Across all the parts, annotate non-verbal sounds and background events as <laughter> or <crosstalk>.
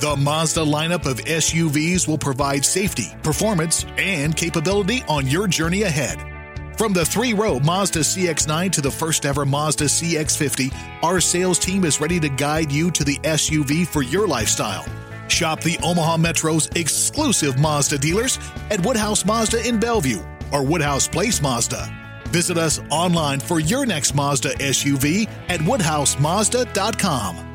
The Mazda lineup of SUVs will provide safety, performance, and capability on your journey ahead. From the three row Mazda CX 9 to the first ever Mazda CX 50, our sales team is ready to guide you to the SUV for your lifestyle. Shop the Omaha Metro's exclusive Mazda dealers at Woodhouse Mazda in Bellevue or Woodhouse Place Mazda. Visit us online for your next Mazda SUV at woodhousemazda.com.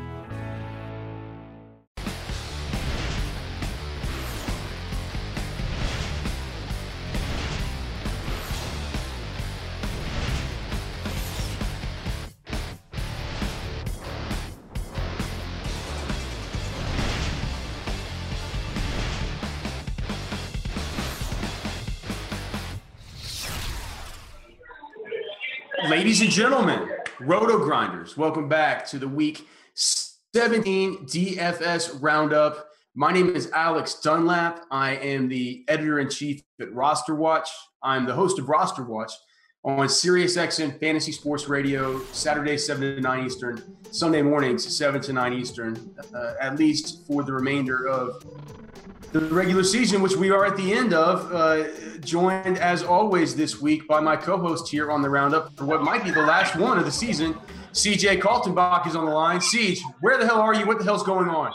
Ladies and gentlemen, Roto Grinders, welcome back to the week 17 DFS Roundup. My name is Alex Dunlap. I am the editor in chief at Roster Watch. I'm the host of Roster Watch on SiriusXM Fantasy Sports Radio, Saturday 7 to 9 Eastern, Sunday mornings 7 to 9 Eastern, uh, at least for the remainder of the regular season, which we are at the end of, uh, joined as always this week by my co-host here on the roundup for what might be the last one of the season. CJ Kaltenbach is on the line. Siege, where the hell are you? What the hell's going on?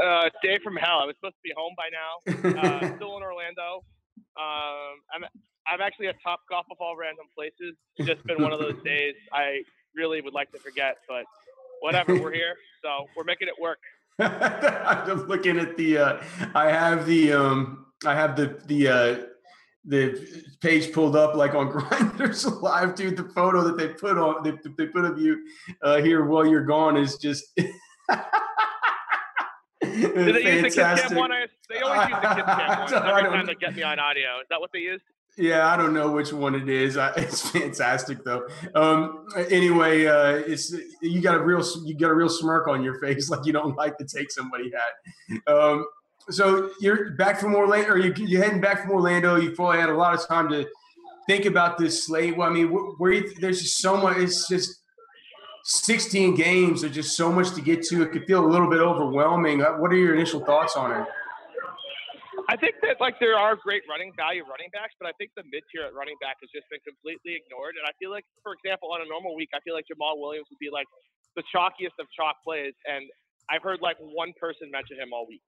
Uh, day from hell. I was supposed to be home by now. Uh, <laughs> still in Orlando. Um, I'm I'm actually at Top Golf of all random places. It's just been one of those <laughs> days I really would like to forget, but whatever. We're here, so we're making it work. <laughs> I'm looking at the. Uh, I have the. Um, I have the the. Uh, the page pulled up like on <laughs> Grinders Live, dude. The photo that they put on they, they put of you uh, here while you're gone is just. Did they use the Kid Cam one? I, they always use the Kid Cam one every time they get me on audio. Is that what they used? Yeah, I don't know which one it is. I, <laughs> it's fantastic though. Um, anyway, uh, it's you got a real you got a real smirk on your face, <laughs> like you don't like to take somebody hat. Um, so you're back from Orlando, or you you're heading back from Orlando? You probably had a lot of time to think about this slate. Well, I mean, where you, there's just so much. It's just 16 games. There's just so much to get to. It could feel a little bit overwhelming. Uh, What are your initial thoughts on it? I think that like there are great running value running backs, but I think the mid tier at running back has just been completely ignored. And I feel like, for example, on a normal week, I feel like Jamaal Williams would be like the chalkiest of chalk plays, and I've heard like one person mention him all week.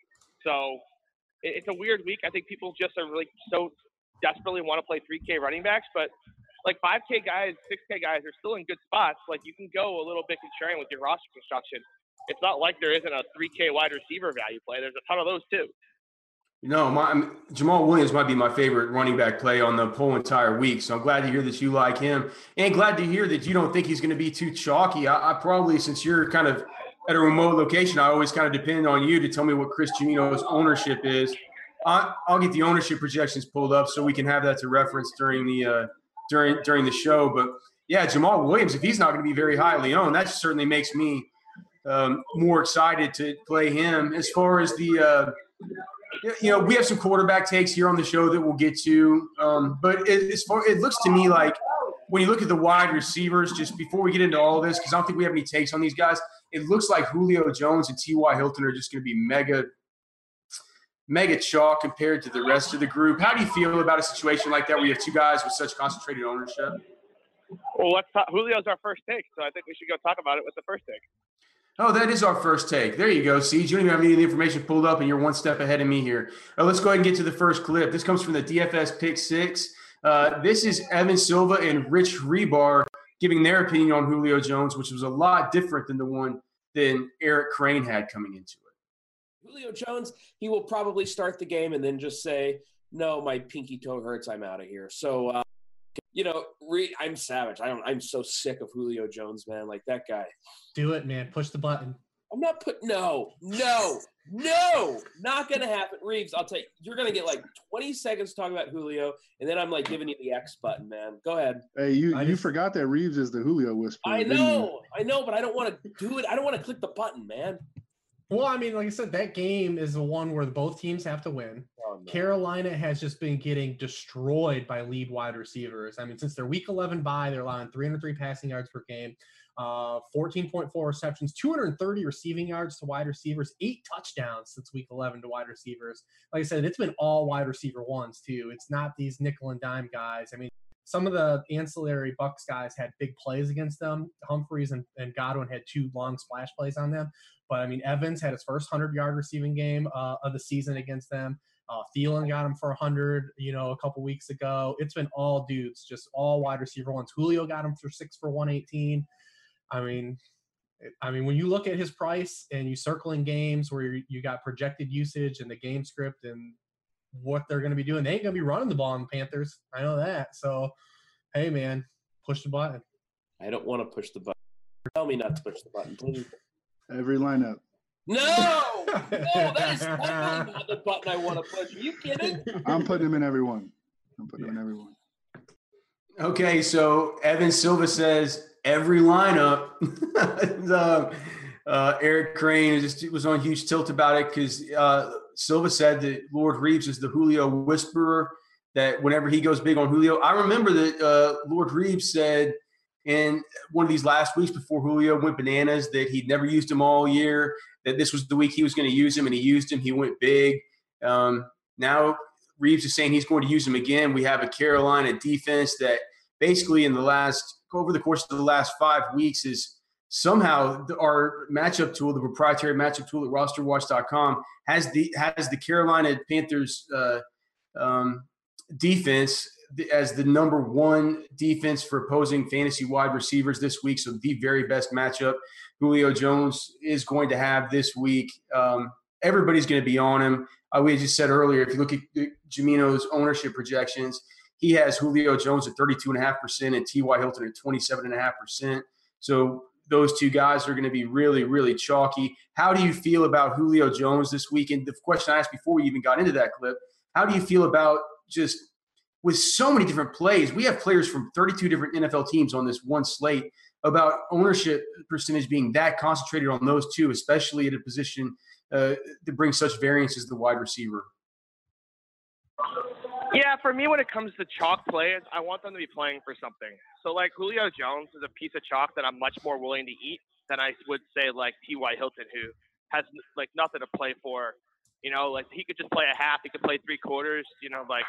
So it- it's a weird week. I think people just are really so desperately want to play 3K running backs, but like 5K guys, 6K guys are still in good spots. Like you can go a little bit contrarian with your roster construction. It's not like there isn't a 3K wide receiver value play. There's a ton of those too. No, my, Jamaal Williams might be my favorite running back play on the whole entire week. So I'm glad to hear that you like him, and glad to hear that you don't think he's going to be too chalky. I, I probably, since you're kind of at a remote location, I always kind of depend on you to tell me what Chris Gino's ownership is. I, I'll get the ownership projections pulled up so we can have that to reference during the uh, during during the show. But yeah, Jamaal Williams, if he's not going to be very highly owned, that certainly makes me um, more excited to play him. As far as the uh, you know, we have some quarterback takes here on the show that we'll get to. Um, but it, as far it looks to me like when you look at the wide receivers, just before we get into all this, because I don't think we have any takes on these guys, it looks like Julio Jones and T.Y. Hilton are just going to be mega, mega chalk compared to the rest of the group. How do you feel about a situation like that where you have two guys with such concentrated ownership? Well, let's talk. Julio's our first take, so I think we should go talk about it with the first take. Oh, that is our first take. There you go. See, you don't even have any of the information pulled up, and you're one step ahead of me here. Uh, let's go ahead and get to the first clip. This comes from the DFS Pick Six. Uh, this is Evan Silva and Rich Hribar giving their opinion on Julio Jones, which was a lot different than the one than Eric Crane had coming into it. Julio Jones, he will probably start the game and then just say, "No, my pinky toe hurts. I'm out of here." So. Uh, you know, re- I'm savage. I don't. I'm so sick of Julio Jones, man. Like that guy. Do it, man. Push the button. I'm not put. No, no, no. Not gonna happen, Reeves. I'll tell you. You're gonna get like 20 seconds to talk about Julio, and then I'm like giving you the X button, man. Go ahead. Hey, you I you just, forgot that Reeves is the Julio whisperer. I know, I know, but I don't want to do it. I don't want to click the button, man. Well, I mean, like I said, that game is the one where both teams have to win. Oh, no. Carolina has just been getting destroyed by lead wide receivers. I mean, since their week 11 bye, they're allowing 303 passing yards per game, uh, 14.4 receptions, 230 receiving yards to wide receivers, eight touchdowns since week 11 to wide receivers. Like I said, it's been all wide receiver ones, too. It's not these nickel and dime guys. I mean, some of the ancillary Bucks guys had big plays against them. Humphries and, and Godwin had two long splash plays on them. But I mean, Evans had his first 100 yard receiving game uh, of the season against them. Uh, Thielen got him for 100, you know, a couple weeks ago. It's been all dudes, just all wide receiver ones. Julio got him for six for 118. I mean, I mean, when you look at his price and you circle in games where you got projected usage and the game script and what they're going to be doing, they ain't going to be running the ball on the Panthers. I know that. So, hey, man, push the button. I don't want to push the button. Tell me not to push the button, please. Every lineup. No, no, that is not the button I want to push. Are you kidding? I'm putting him in every one. I'm putting yeah. him in every one. Okay, so Evan Silva says every lineup. <laughs> and, uh, uh, Eric Crane just was on huge tilt about it because uh, Silva said that Lord Reeves is the Julio whisperer. That whenever he goes big on Julio, I remember that uh, Lord Reeves said in one of these last weeks before Julio went bananas that he'd never used him all year, that this was the week he was going to use him, and he used him. He went big. Um, now Reeves is saying he's going to use him again. We have a Carolina defense that basically in the last over the course of the last five weeks is somehow our matchup tool, the proprietary matchup tool at rosterwatch.com, has the has the Carolina Panthers uh, um, defense as the number one defense for opposing fantasy wide receivers this week. So the very best matchup Julio Jones is going to have this week. Um, everybody's going to be on him. Uh, we just said earlier, if you look at Jamino's ownership projections, he has Julio Jones at 32.5% and T.Y. Hilton at 27.5%. So those two guys are going to be really, really chalky. How do you feel about Julio Jones this week? And the question I asked before we even got into that clip, how do you feel about just with so many different plays. We have players from 32 different NFL teams on this one slate about ownership percentage being that concentrated on those two, especially at a position uh, that brings such variance as the wide receiver. Yeah, for me, when it comes to chalk plays, I want them to be playing for something. So, like Julio Jones is a piece of chalk that I'm much more willing to eat than I would say like T.Y. Hilton, who has like nothing to play for. You know, like he could just play a half, he could play three quarters. You know, like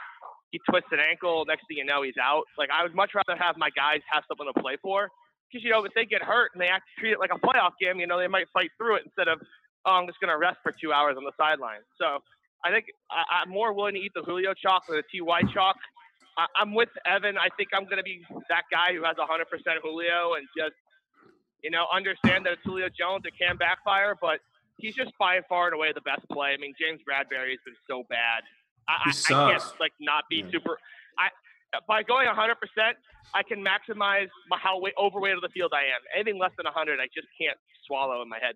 he twists an ankle. Next thing you know, he's out. Like I would much rather have my guys have something to play for because you know if they get hurt and they act treat it like a playoff game, you know they might fight through it instead of oh I'm just gonna rest for two hours on the sideline. So I think I, am more willing to eat the Julio chalk than the Ty chalk. I, I'm with Evan. I think I'm gonna be that guy who has 100% Julio and just you know understand that it's Julio Jones. It can backfire, but he's just by far and away the best play. I mean James Bradberry has been so bad I, I, can't like not be yeah. super. I by going 100, percent I can maximize my, how overweight of the field I am. Anything less than 100, I just can't swallow in my head.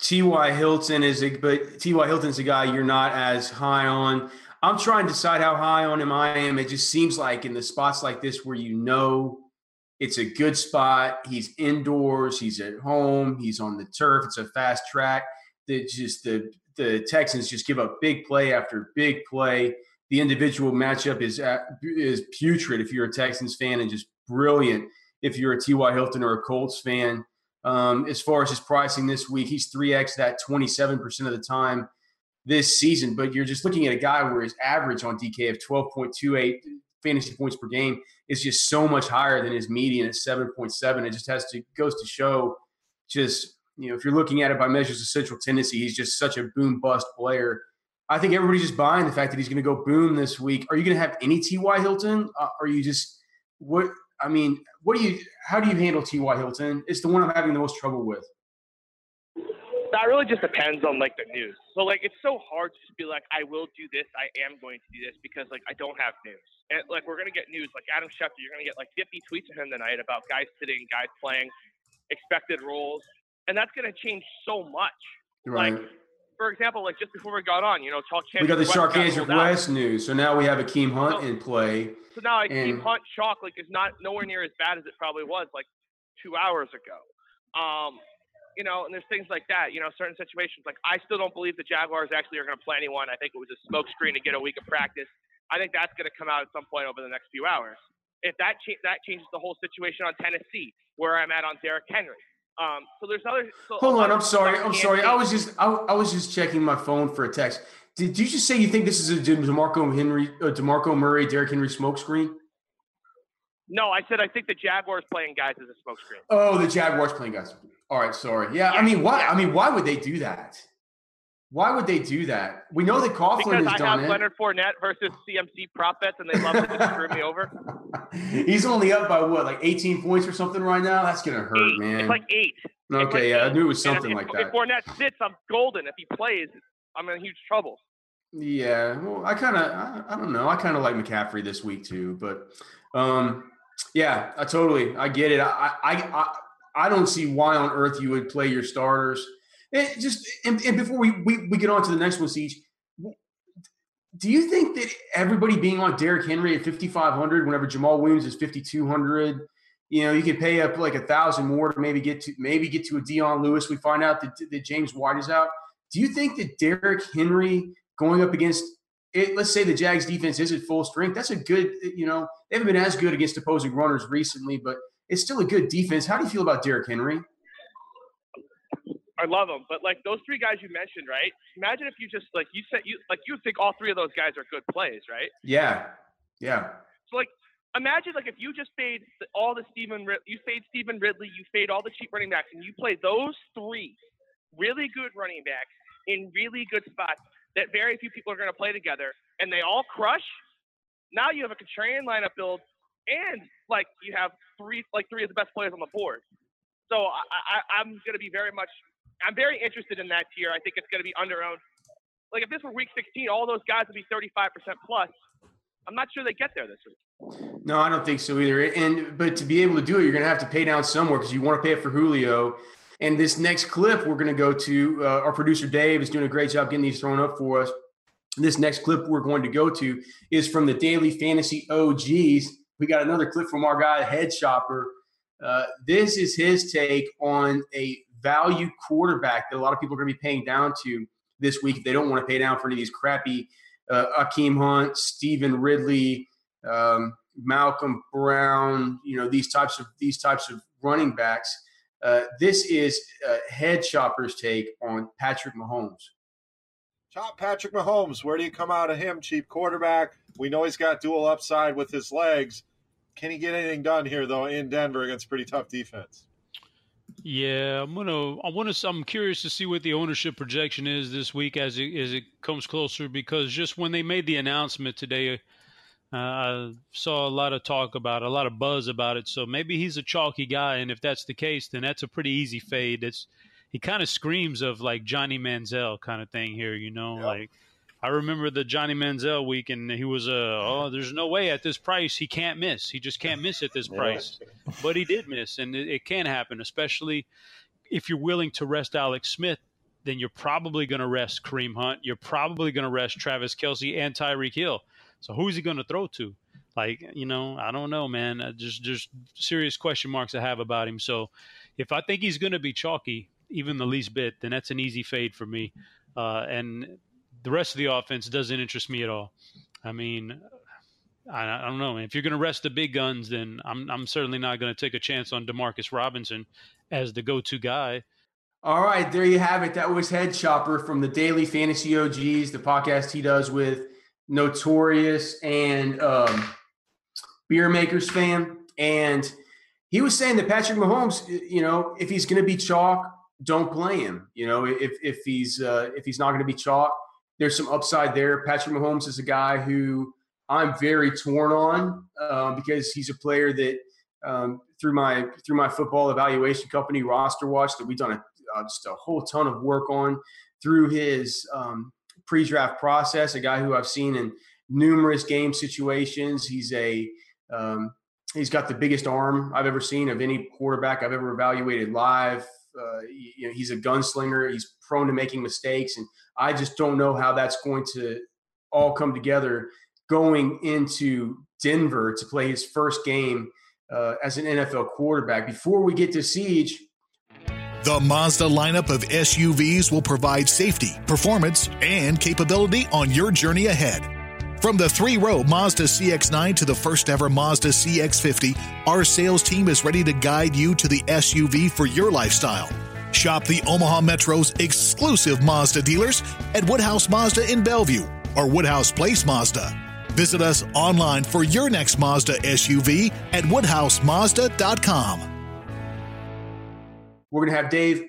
T.Y. Hilton is a, but T.Y. Hilton's a guy you're not as high on. I'm trying to decide how high on him I am. It just seems like in the spots like this where you know it's a good spot, he's indoors, he's at home, he's on the turf, it's a fast track. That just the the Texans just give up big play after big play. The individual matchup is is putrid if you're a Texans fan, and just brilliant if you're a T.Y. Hilton or a Colts fan. Um, as far as his pricing this week, he's 3x that 27% of the time this season. But you're just looking at a guy where his average on DK of 12.28 fantasy points per game is just so much higher than his median at 7.7. It just has to goes to show just you know, if you're looking at it by measures of central tendency, he's just such a boom bust player. I think everybody's just buying the fact that he's going to go boom this week. Are you going to have any T.Y. Hilton? Uh, are you just what? I mean, what do you? How do you handle T.Y. Hilton? It's the one I'm having the most trouble with. That really just depends on like the news. So like it's so hard to just be like, I will do this, I am going to do this because like I don't have news. And like we're gonna get news like Adam Schefter, you're gonna get like 50 tweets of him tonight about guys sitting, guys playing, expected roles, and that's gonna change so much. Right. Like for example, like just before we got on, you know, talk. We got the Charcandrick West news, so now we have Akeem Hunt so, in play. So now Akeem and... Hunt chalk like is not nowhere near as bad as it probably was like two hours ago. Um, you know, and there's things like that. You know, certain situations. Like I still don't believe the Jaguars actually are going to play anyone. I think it was a smokescreen to get a week of practice. I think that's going to come out at some point over the next few hours. If that cha- that changes the whole situation on Tennessee, where I'm at on Derrick Henry. Um, so there's other. So Hold on, I'm sorry. I'm sorry. I was just I, I, was just checking my phone for a text. Did you just say you think this is a Demarco Henry, uh, Demarco Murray, Derrick Henry smokescreen? No, I said I think the Jaguars playing guys as a smokescreen. Oh, the Jaguars playing guys. All right, sorry. Yeah, yeah, I mean, why? I mean, why would they do that? Why would they do that? We know that Coughlin because has I done have it. Leonard Fournette versus CMC prop bets, and they love to screw me over. <laughs> He's only up by what, like 18 points or something right now. That's gonna hurt, eight. man. It's like eight. Okay, like yeah, eight. I knew it was something if, like if, that. If Fournette sits, I'm golden. If he plays, I'm in huge trouble. Yeah, well, I kind of, I, I, don't know. I kind of like McCaffrey this week too, but um, yeah, I totally, I get it. I, I, I, I don't see why on earth you would play your starters. It just and, and before we, we we get on to the next one, Siege, do you think that everybody being on Derrick Henry at 5,500 whenever Jamaal Williams is 5,200, you know, you could pay up like a thousand more to maybe get to maybe get to a Dion Lewis. We find out that, that James White is out. Do you think that Derrick Henry going up against it, let's say the Jags defense is at full strength. That's a good, eh, you know, they haven't been as good against opposing runners recently, but it's still a good defense. How do you feel about Derrick Henry? I love them. but like those three guys you mentioned, right? Imagine if you just like you said you like you think all three of those guys are good plays, right? Yeah, yeah. So like, imagine like if you just fade all the Stephen, you fade Stevan Ridley, you fade all the cheap running backs, and you play those three really good running backs in really good spots that very few people are going to play together, and they all crush. Now you have a contrarian lineup build, and like you have three like three of the best players on the board. So I, I, I'm going to be very much I'm very interested in that tier. I think it's going to be under owned. Like if this were week 16, all those guys would be 35% plus. I'm not sure they get there this week. No, I don't think so either. And but to be able to do it, you're going to have to pay down somewhere because you want to pay it for Julio. And this next clip we're going to go to, uh, our producer Dave is doing a great job getting these thrown up for us. This next clip we're going to go to is from the Daily Fantasy OGs. We got another clip from our guy, Head Shopper. Uh, this is his take on a value quarterback that a lot of people are going to be paying down to this week if they don't want to pay down for any of these crappy uh, Akeem Hunt, Stevan Ridley, um, Malcolm Brown, you know these types of these types of running backs. Uh, this is Head Shopper's take on Patrick Mahomes. Top Patrick Mahomes. Where do you come out of him? Cheap quarterback. We know he's got dual upside with his legs. Can he get anything done here though in Denver against pretty tough defense? Yeah, I'm gonna. I want to. I'm curious to see what the ownership projection is this week as it as it comes closer. Because just when they made the announcement today, uh, I saw a lot of talk about it, a lot of buzz about it. So maybe he's a chalky guy, and if that's the case, then that's a pretty easy fade. It's he kind of screams of like Johnny Manziel kind of thing here, you know, yep. like I remember the Johnny Manziel week, and he was, uh, oh, there's no way at this price he can't miss. He just can't miss at this price. but he did miss, and it, it can happen, especially if you're willing to rest Alex Smith. Then you're probably going to rest Kareem Hunt. You're probably going to rest Travis Kelce and Tyreek Hill. So who's he going to throw to? Like, you know, I don't know, man. Just, just serious question marks I have about him. So if I think he's going to be chalky, even the least bit, then that's an easy fade for me. Uh, and the rest of the offense doesn't interest me at all. I mean, I, I don't know. If you're going to rest the big guns, then I'm I'm certainly not going to take a chance on Demarcus Robinson as the go-to guy. All right, there you have it. That was Head Chopper from the Daily Fantasy OGs, the podcast he does with Notorious and um, Beer Makers fan. And he was saying that Patrick Mahomes, you know, if he's going to be chalk, don't play him. You know, if if he's uh, if he's not going to be chalk, there's some upside there. Patrick Mahomes is a guy who I'm very torn on uh, because he's a player that um, through my through my football evaluation company roster watch that we've done a, uh, just a whole ton of work on through his um, pre-draft process. A guy who I've seen in numerous game situations. He's a um, he's got the biggest arm I've ever seen of any quarterback I've ever evaluated live. Uh, you know, he's a gunslinger. He's prone to making mistakes, and I just don't know how that's going to all come together going into Denver to play his first game uh, as an NFL quarterback. Before we get to Siege, the Mazda lineup of SUVs will provide safety, performance, and capability on your journey ahead. From the three row Mazda CX9 to the first ever Mazda CX50, our sales team is ready to guide you to the SUV for your lifestyle. Shop the Omaha Metro's exclusive Mazda dealers at Woodhouse Mazda in Bellevue or Woodhouse Place Mazda. Visit us online for your next Mazda SUV at woodhousemazda.com. We're going to have Dave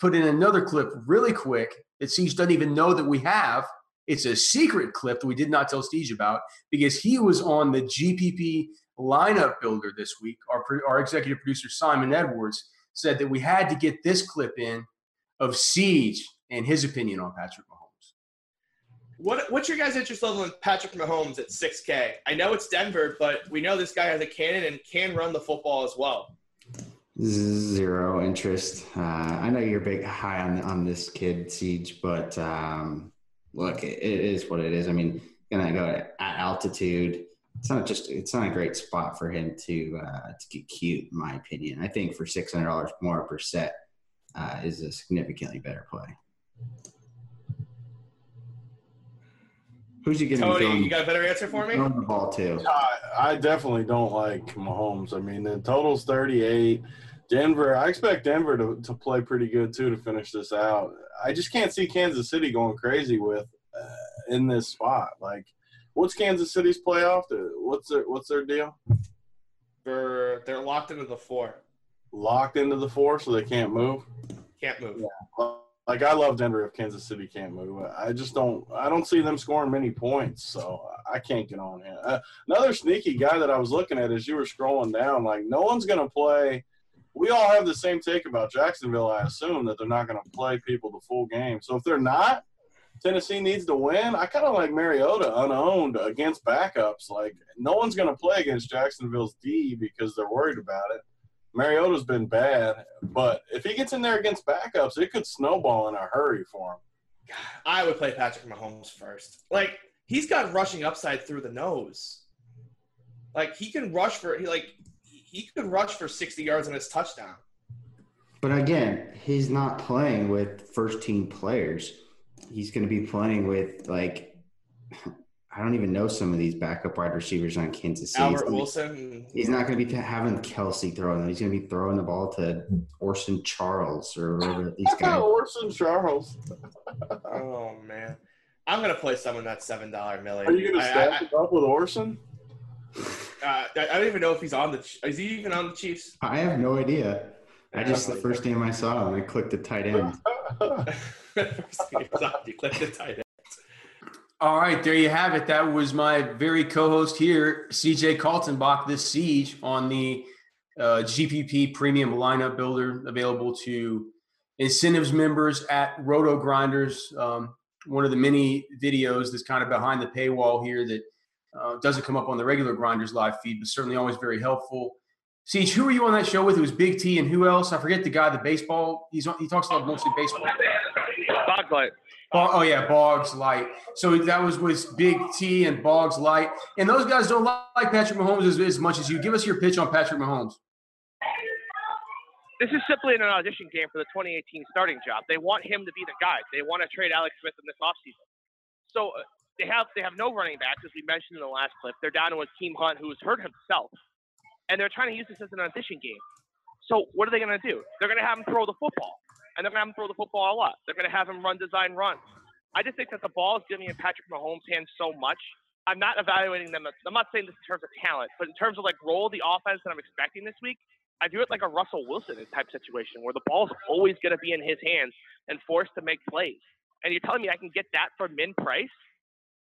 put in another clip really quick that Siege doesn't even know that we have. It's a secret clip that we did not tell Siege about because he was on the GPP lineup builder this week. Our, our executive producer, Simon Edwards, said that we had to get this clip in of Siege and his opinion on Patrick Mahomes. What, what's your guys' interest level in Patrick Mahomes at 6K? I know it's Denver, but we know this guy has a cannon and can run the football as well. Zero interest. Uh, I know you're big high on on this kid Siege, but um, look, it, it is what it is. I mean, gonna go at altitude. It's not just. It's not a great spot for him to uh, to get cute, in my opinion. I think for six hundred dollars more per set uh, is a significantly better play. Who's he getting? Tony, you got a better answer for me? Throwing the ball too. I, I definitely don't like Mahomes. I mean, the total's 38. Denver, I expect Denver to, to play pretty good too to finish this out. I just can't see Kansas City going crazy with uh, in this spot. Like, what's Kansas City's playoff? What's their What's their deal? They're they're locked into the four. Locked into the four, so they can't move. Can't move. Yeah. Like I love Denver if Kansas City can't move. I just don't. I don't see them scoring many points, so I can't get on him. Uh, another sneaky guy that I was looking at as you were scrolling down, like no one's going to play. We all have the same take about Jacksonville. I assume that they're not going to play people the full game. So if they're not, Tennessee needs to win. I kind of like Mariota unowned against backups. Like no one's going to play against Jacksonville's D because they're worried about it. Mariota's been bad, but if he gets in there against backups, it could snowball in a hurry for him. I would play Patrick Mahomes first. Like he's got rushing upside through the nose. Like he can rush for he like he could rush for 60 yards on his touchdown. But again, he's not playing with first team players. He's going to be playing with like I don't even know some of these backup wide receivers on Kansas City. Albert he's Wilson. He's not going to be having Kelce throwing them. He's going to be throwing the ball to Orson Charles or whatever these <laughs> guys. Orson Charles. <laughs> oh man, I'm going to play someone that's seven dollar million. Are you going to stack it up with Orson? Uh, I don't even know if he's on the. Is he even on the Chiefs? I have no idea. I just the first name I saw and I clicked the tight end. you clicked the tight end. All right, there you have it. That was my very co-host here, CJ Kaltenbach. This siege on the uh, GPP Premium Lineup Builder, available to incentives members at Roto Grinders. Um, one of the many videos that's kind of behind the paywall here that uh, doesn't come up on the regular Grinders live feed, but certainly always very helpful. Siege, who were you on that show with? It was Big T and who else? I forget the guy, the baseball. He's on, he talks about mostly baseball. Boglight. Oh, yeah, Boggs Light. So that was with Big T and Boggs Light. And those guys don't like Patrick Mahomes as, as much as you. Give us your pitch on Patrick Mahomes. This is simply an audition game for the 2018 starting job. They want him to be the guy. They want to trade Alex Smith in this offseason. So uh, they have they have no running backs, as we mentioned in the last clip. They're down to a team Hunt, who's hurt himself, and they're trying to use this as an audition game. So what are they going to do? They're going to have him throw the football and they're going to have him throw the football a lot. They're going to have him run design runs. I just think that the ball is getting in Patrick Mahomes' hands so much. I'm not evaluating them. I'm not saying this in terms of talent, but in terms of like role of the offense that I'm expecting this week, I view it like a Russell Wilson type situation where the ball's always going to be in his hands and forced to make plays. And you're telling me I can get that for min price?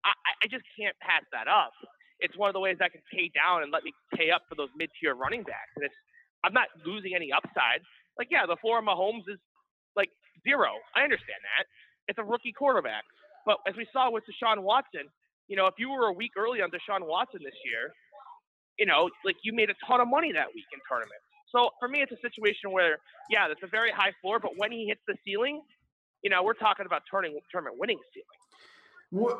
I, I just can't pass that up. It's one of the ways I can pay down and let me pay up for those mid tier running backs. And it's I'm not losing any upside. Like, yeah, the floor of Mahomes is like zero. I understand that. It's a rookie quarterback. But as we saw with Deshaun Watson, you know, if you were a week early on Deshaun Watson this year, you know, like you made a ton of money that week in tournaments. So for me, it's a situation where, yeah, that's a very high floor, but when he hits the ceiling, you know, we're talking about turning tournament winning ceiling.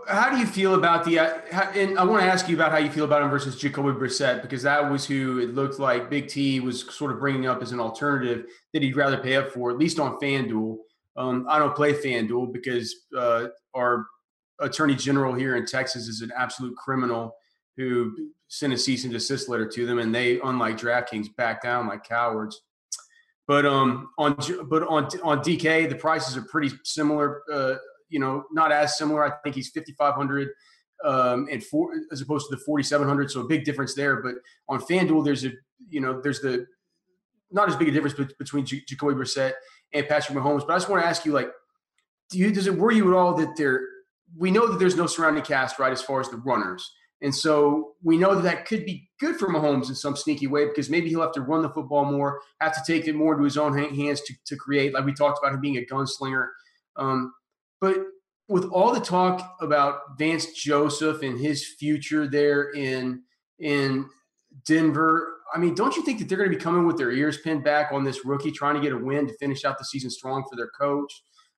How do you feel about the? Uh, and I want to ask you about how you feel about him versus Jacoby Brissett because that was who it looked like Big T was sort of bringing up as an alternative that he'd rather pay up for, at least on FanDuel. Um, I don't play FanDuel because uh, our attorney general here in Texas is an absolute criminal who sent a cease and desist letter to them, and they, unlike DraftKings, back down like cowards. But um, on but on on DK, the prices are pretty similar. Uh, you know, not as similar. I think he's fifty five hundred um, and four as opposed to the forty seven hundred. So a big difference there. But on FanDuel, there's a you know there's the not as big a difference between Jacoby Brissett and Patrick Mahomes. But I just want to ask you, like, do you does it worry you at all that there? We know that there's no surrounding cast, right, as far as the runners. And so we know that that could be good for Mahomes in some sneaky way because maybe he'll have to run the football more, have to take it more into his own hands to, to create, like we talked about him being a gunslinger. Um, but with all the talk about Vance Joseph and his future there in in Denver, I mean, don't you think that they're going to be coming with their ears pinned back on this rookie, trying to get a win to finish out the season strong for their coach?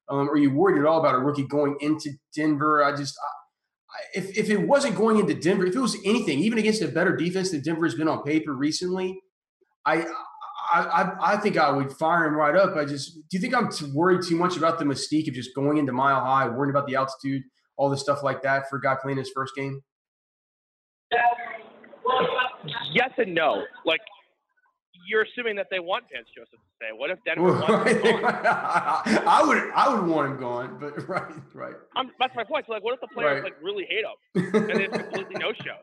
Um, are you worried at all about a rookie going into Denver? I just, if, if it wasn't going into Denver, if it was anything, even against a better defense than Denver has been on paper recently, I, I, I think I would fire him right up. I just, do you think I'm worried too much about the mystique of just going into mile high, worrying about the altitude, all this stuff like that for a guy playing his first game? Yes and no. Like you're assuming that they want Vance Joseph to stay. What if Denver wants him gone? <laughs> I would I would want him gone, but <laughs> right, right. I'm, that's my point. So like, what if the players right. like really hate him <laughs> and it's completely no show?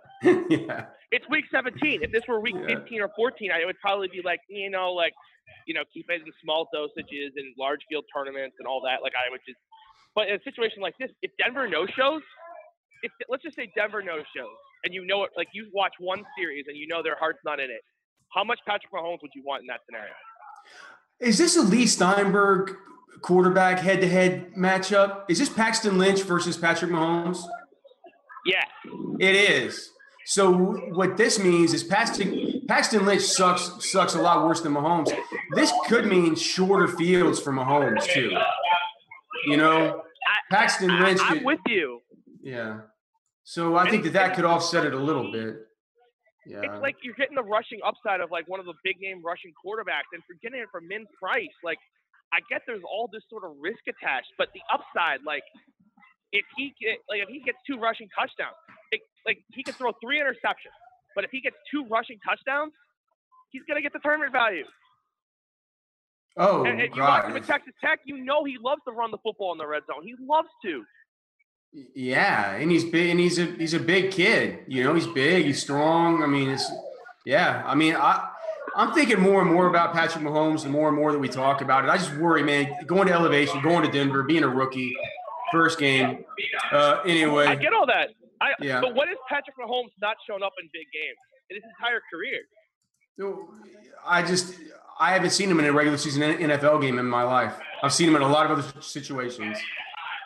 yeah. It's week 17. If this were week yeah. 15 or 14, I would probably be like, you know, like, you know, keep it in small dosages and large field tournaments and all that. Like I would just. But in a situation like this, if Denver no shows, if let's just say Denver no shows, and you know it, like you watch one series and you know their heart's not in it how much Patrick Mahomes would you want in that scenario? Is this a Leigh Steinberg quarterback head to head matchup? Is this Paxton Lynch versus Patrick Mahomes? Yeah. It is. So what this means is Paxton Paxton Lynch sucks sucks a lot worse than Mahomes. This could mean shorter fields for Mahomes too. You know, Paxton Lynch. I, am with you. Yeah. So I think that that could offset it a little bit. Yeah. It's like you're getting the rushing upside of like one of the big name rushing quarterbacks, and for getting it for min price, like I get there's all this sort of risk attached, but the upside, like if he get like if he gets two rushing touchdowns, it, like he can throw three interceptions, but if he gets two rushing touchdowns, he's gonna get the tournament value. Oh, and, and you watch him at Texas Tech, you know he loves to run the football in the red zone. He loves to. Yeah, and he's big, and he's a he's a big kid. You know, he's big, he's strong. I mean, it's yeah. I mean, I I'm thinking more and more about Patrick Mahomes the more and more that we talk about it. I just worry, man, going to elevation, going to Denver, being a rookie, first game. Uh, anyway, I get all that. I, yeah. But what is Patrick Mahomes not shown up in big games in his entire career? I just I haven't seen him in a regular season NFL game in my life. I've seen him in a lot of other situations.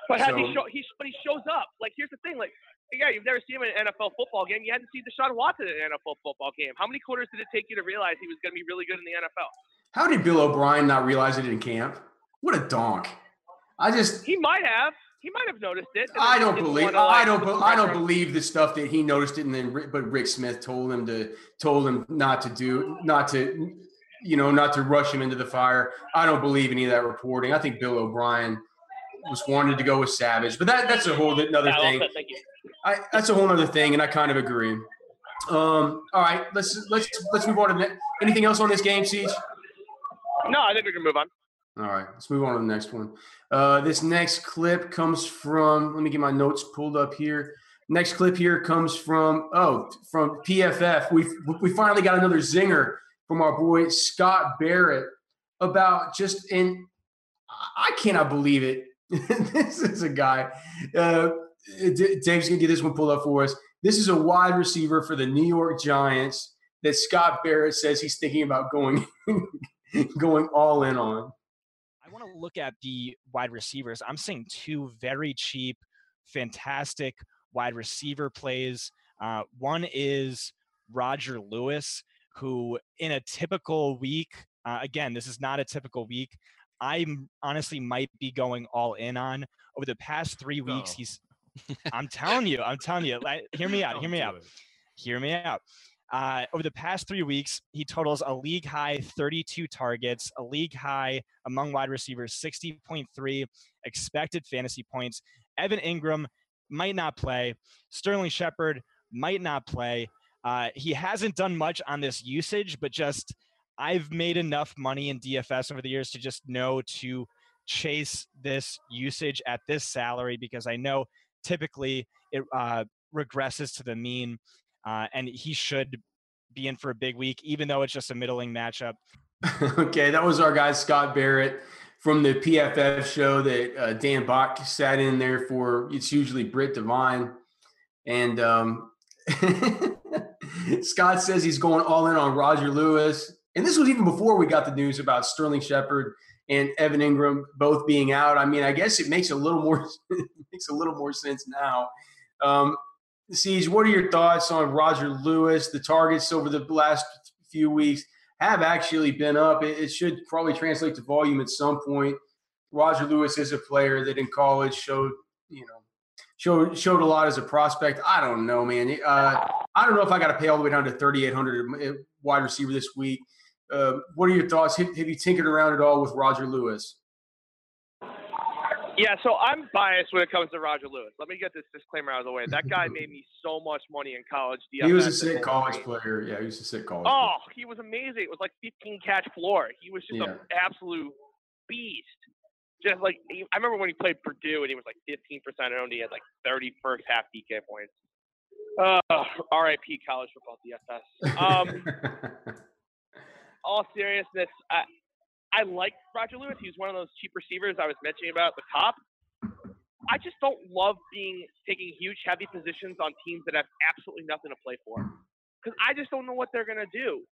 But so, he show, he but he shows up. Like here's the thing, like yeah, you've never seen him in an NFL football game. You hadn't seen Deshaun Watson in an NFL football game. How many quarters did it take you to realize he was going to be really good in the NFL? How did Bill O'Brien not realize it in camp? What a donk! I just he might have. He might have noticed it. I don't believe. I don't. I don't believe the stuff that he noticed it, and then but Rick Smith told him to told him not to do, not to, you know, not to rush him into the fire. I don't believe any of that reporting. I think Bill O'Brien was wanted to go with Savage, but that that's a whole another thing. I, that's a whole other thing, and I kind of agree. Um, all right, let's let's let's move on to the, anything else on this game, Siege. No, I think we can move on. All right, let's move on to the next one. Uh, this next clip comes from. Let me get my notes pulled up here. Next clip here comes from oh from PFF. We we finally got another zinger from our boy Scott Barrett about just and I cannot believe it. <laughs> this is a guy. Uh, Dave's gonna get this one pulled up for us. This is a wide receiver for the New York Giants that Scott Barrett says he's thinking about going <laughs> going all in on. I want to look at the wide receivers. I'm seeing two very cheap, fantastic wide receiver plays. Uh, one is Roger Lewis, who in a typical week, uh, again, this is not a typical week. I honestly might be going all in on over the past three weeks. He's, <laughs> I'm telling you, I'm telling you. Like, hear me out. Hear me out. Hear me out. Uh, over the past three weeks, he totals a league high 32 targets, a league high among wide receivers 60.3 expected fantasy points. Evan Engram might not play. Sterling Shepard might not play. Uh, he hasn't done much on this usage, but just I've made enough money in DFS over the years to just know to chase this usage at this salary because I know typically it uh, regresses to the mean, uh, and he should be in for a big week, even though it's just a middling matchup. <laughs> okay, that was our guy Scott Barrett from the PFF show that uh, Dan Bach sat in there for. It's usually Britt Devine, and um, <laughs> Scott says he's going all in on Roger Lewis. And this was even before we got the news about Sterling Shepard and Evan Engram both being out. I mean, I guess it makes a little more <laughs> makes a little more sense now. Um, Siege, what are your thoughts on Roger Lewis? The targets over the last few weeks have actually been up. It, it should probably translate to volume at some point. Roger Lewis is a player that in college showed, you know, showed showed a lot as a prospect. I don't know, man. Uh, I don't know if I got to pay all the way down to 3,800 wide receiver this week. Uh, what are your thoughts? Have, have, you tinkered around at all with Roger Lewis? Yeah, so I'm biased when it comes to Roger Lewis. Let me get this disclaimer out of the way. That guy <laughs> made me so much money in college. DFS he was a sick college player. Yeah, he was a sick college. Oh, player. he was amazing. It was like 15 catch floor. He was just yeah. an absolute beast. Just like I remember when he played Purdue and he was like 15% owned. He had like 30 first half DK points. Uh, RIP college football DFS. <laughs> Um, <laughs> all seriousness, I, I like Roger Lewis. He's one of those cheap receivers I was mentioning about at the top. I just don't love being taking huge, heavy positions on teams that have absolutely nothing to play for, because I just don't know what they're gonna do.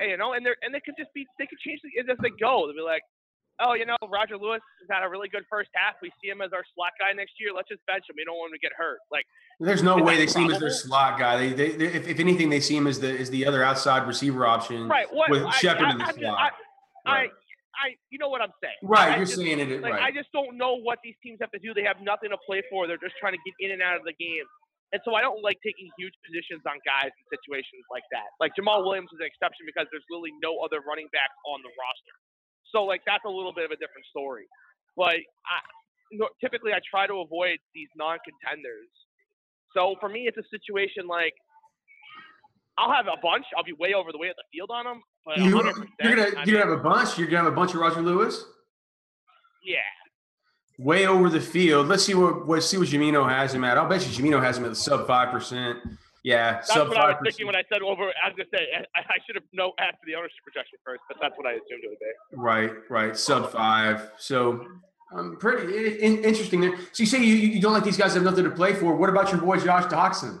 And, you know, and they and they could just be they could change it as they go. They'll be like, oh, you know, Roger Lewis has had a really good first half. We see him as our slot guy next year. Let's just bench him. We don't want him to get hurt. Like, there's no way they see him as their slot guy. They, they, they if, if, anything, they see him as the as the other outside receiver option. Right. What, with Shepard in the I, slot. I, right. I, I, you know what I'm saying. Right. You're just, saying it. Like, right. I just don't know what these teams have to do. They have nothing to play for. They're just trying to get in and out of the game. And so I don't like taking huge positions on guys in situations like that. Like Jamaal Williams is an exception because there's really no other running backs on the roster. So like that's a little bit of a different story. But I, typically I try to avoid these non-contenders. So for me, it's a situation like I'll have a bunch. I'll be way over the way at the field on them. But you, are gonna you're have a bunch. You're gonna have a bunch of Roger Lewis. Yeah. Way over the field. Let's see what what see what Jamino has him at. I'll bet you Jamino has him at the sub five percent. Yeah, that's what I was thinking when I said over. I was gonna say I, I should have no asked for the ownership projection first, but that's what I assumed it would be. Right, right, sub five. So um, pretty in, interesting there. So you say you, you don't like these guys have nothing to play for. What about your boy Josh Doctson?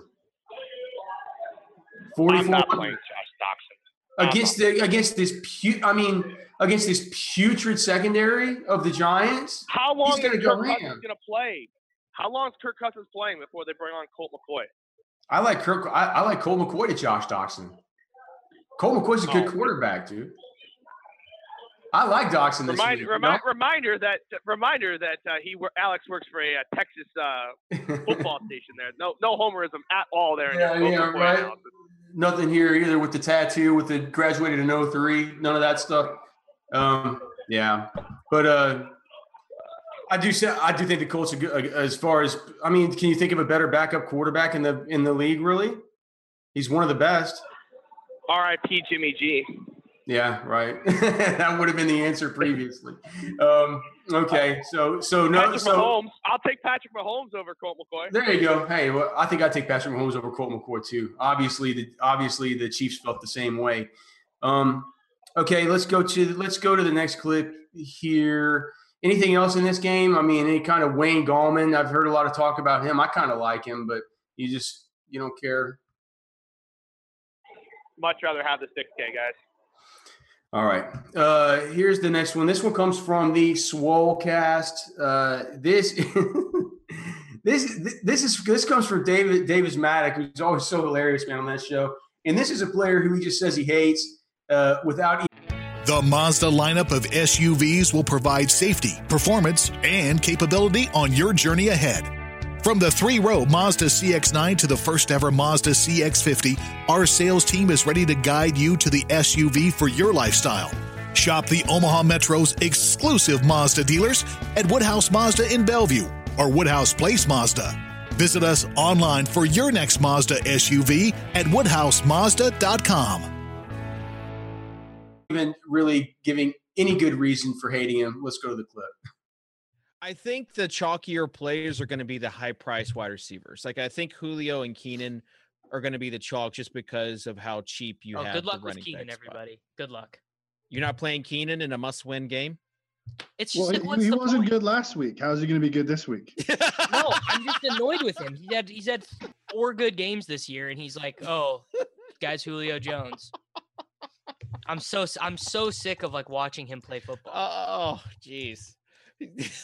Forty-four. Not playing Josh Doctson against the against this. Pu- I mean, against this putrid secondary of the Giants. How long is Kirk go Cousins going to play? How long is Kirk Cousins playing before they bring on Colt McCoy? I like Kirk. I, I like Colt McCoy to Josh Doctson. Colt McCoy's a good oh. quarterback, dude. I like this remind, week. Remind, Reminder that reminder that uh, he Alex works for a, a Texas uh, <laughs> football station there. No no homerism at all there. Yeah, yeah, right. Analysis. Nothing here either with the tattoo, with the graduated in 03, none of that stuff. Um, yeah, but uh, I do say I do think the Colts are good as far as I mean. Can you think of a better backup quarterback in the in the league? Really, he's one of the best. R.I.P. Jimmy G. Yeah, right. <laughs> that would have been the answer previously. Um, okay, so so no, Patrick so Mahomes. I'll take Patrick Mahomes over Colt McCoy. There you go. Hey, well, I think I'd take Patrick Mahomes over Colt McCoy too. Obviously, the obviously the Chiefs felt the same way. Um, Okay, let's go to let's go to the next clip here. Anything else in this game? I mean, any kind of Wayne Gallman? I've heard a lot of talk about him. I kind of like him, but you just you don't care. Much rather have the 6K guys. All right. Uh, here's the next one. This one comes from the Swolecast. Uh, <laughs> this this this is this comes from David Davis Mattek, who's always so hilarious, man, on that show. And this is a player who he just says he hates uh, without. The Mazda lineup of SUVs will provide safety, performance, and capability on your journey ahead. From the three row Mazda CX9 to the first ever Mazda CX50, our sales team is ready to guide you to the SUV for your lifestyle. Shop the Omaha Metro's exclusive Mazda dealers at Woodhouse Mazda in Bellevue or Woodhouse Place Mazda. Visit us online for your next Mazda SUV at woodhousemazda.com. Even really giving any good reason for hating him. Let's go to the clip. I think the chalkier players are going to be the high price wide receivers. Like I think Julio and Keenan are going to be the chalk just because of how cheap you oh, have. Good luck the with Keenan, everybody. Good luck. You're not playing Keenan in a must-win game. It's just well, like, he, he wasn't point? good last week. How's he going to be good this week? <laughs> no, I'm just annoyed with him. He had he's had four good games this year, and he's like, oh, guy's Julio Jones. I'm so I'm so sick of like watching him play football. Oh, jeez. <laughs>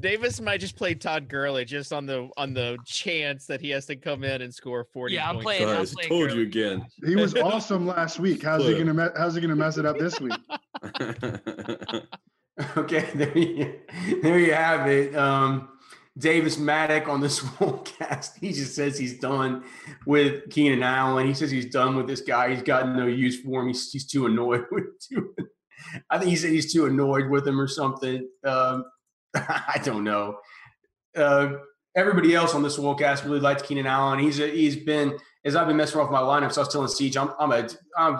Davis might just play Todd Gurley just on the on the chance that he has to come in and score forty. Yeah, I'm points. playing- I'm Guys, I playing Todd Gurley. you again. He was <laughs> awesome last week. How's he going to how's he going to mess it up this week? <laughs> Okay, there you, there you have it. Um, Davis Mattek on the Swolecast. <laughs> He just says he's done with Keenan Allen. He says he's done with this guy. He's got no use for him. He's, he's too annoyed <laughs> with I think he said he's too annoyed with him or something. Um, <laughs> I don't know. Uh, everybody else on the Swolecast really liked Keenan Allen. He's a, he's been as I've been messing around with my lineups. I was telling Siege, I'm I'm a I'm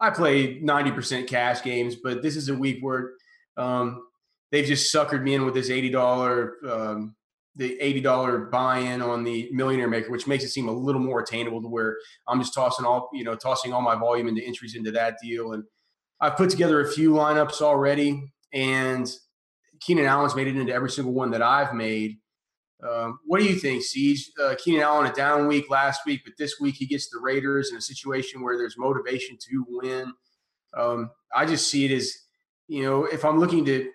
I play 90% cash games, but this is a week where um, they've just suckered me in with this $80, um, the $80 buy-in on the millionaire maker, which makes it seem a little more attainable to where I'm just tossing all, you know, tossing all my volume into entries into that deal. And I've put together a few lineups already and Keenan Allen's made it into every single one that I've made. Um, what do you think, Siege? Uh, Keenan Allen a down week last week, but this week he gets the Raiders in a situation where there's motivation to win. Um, I just see it as, you know, if I'm looking to,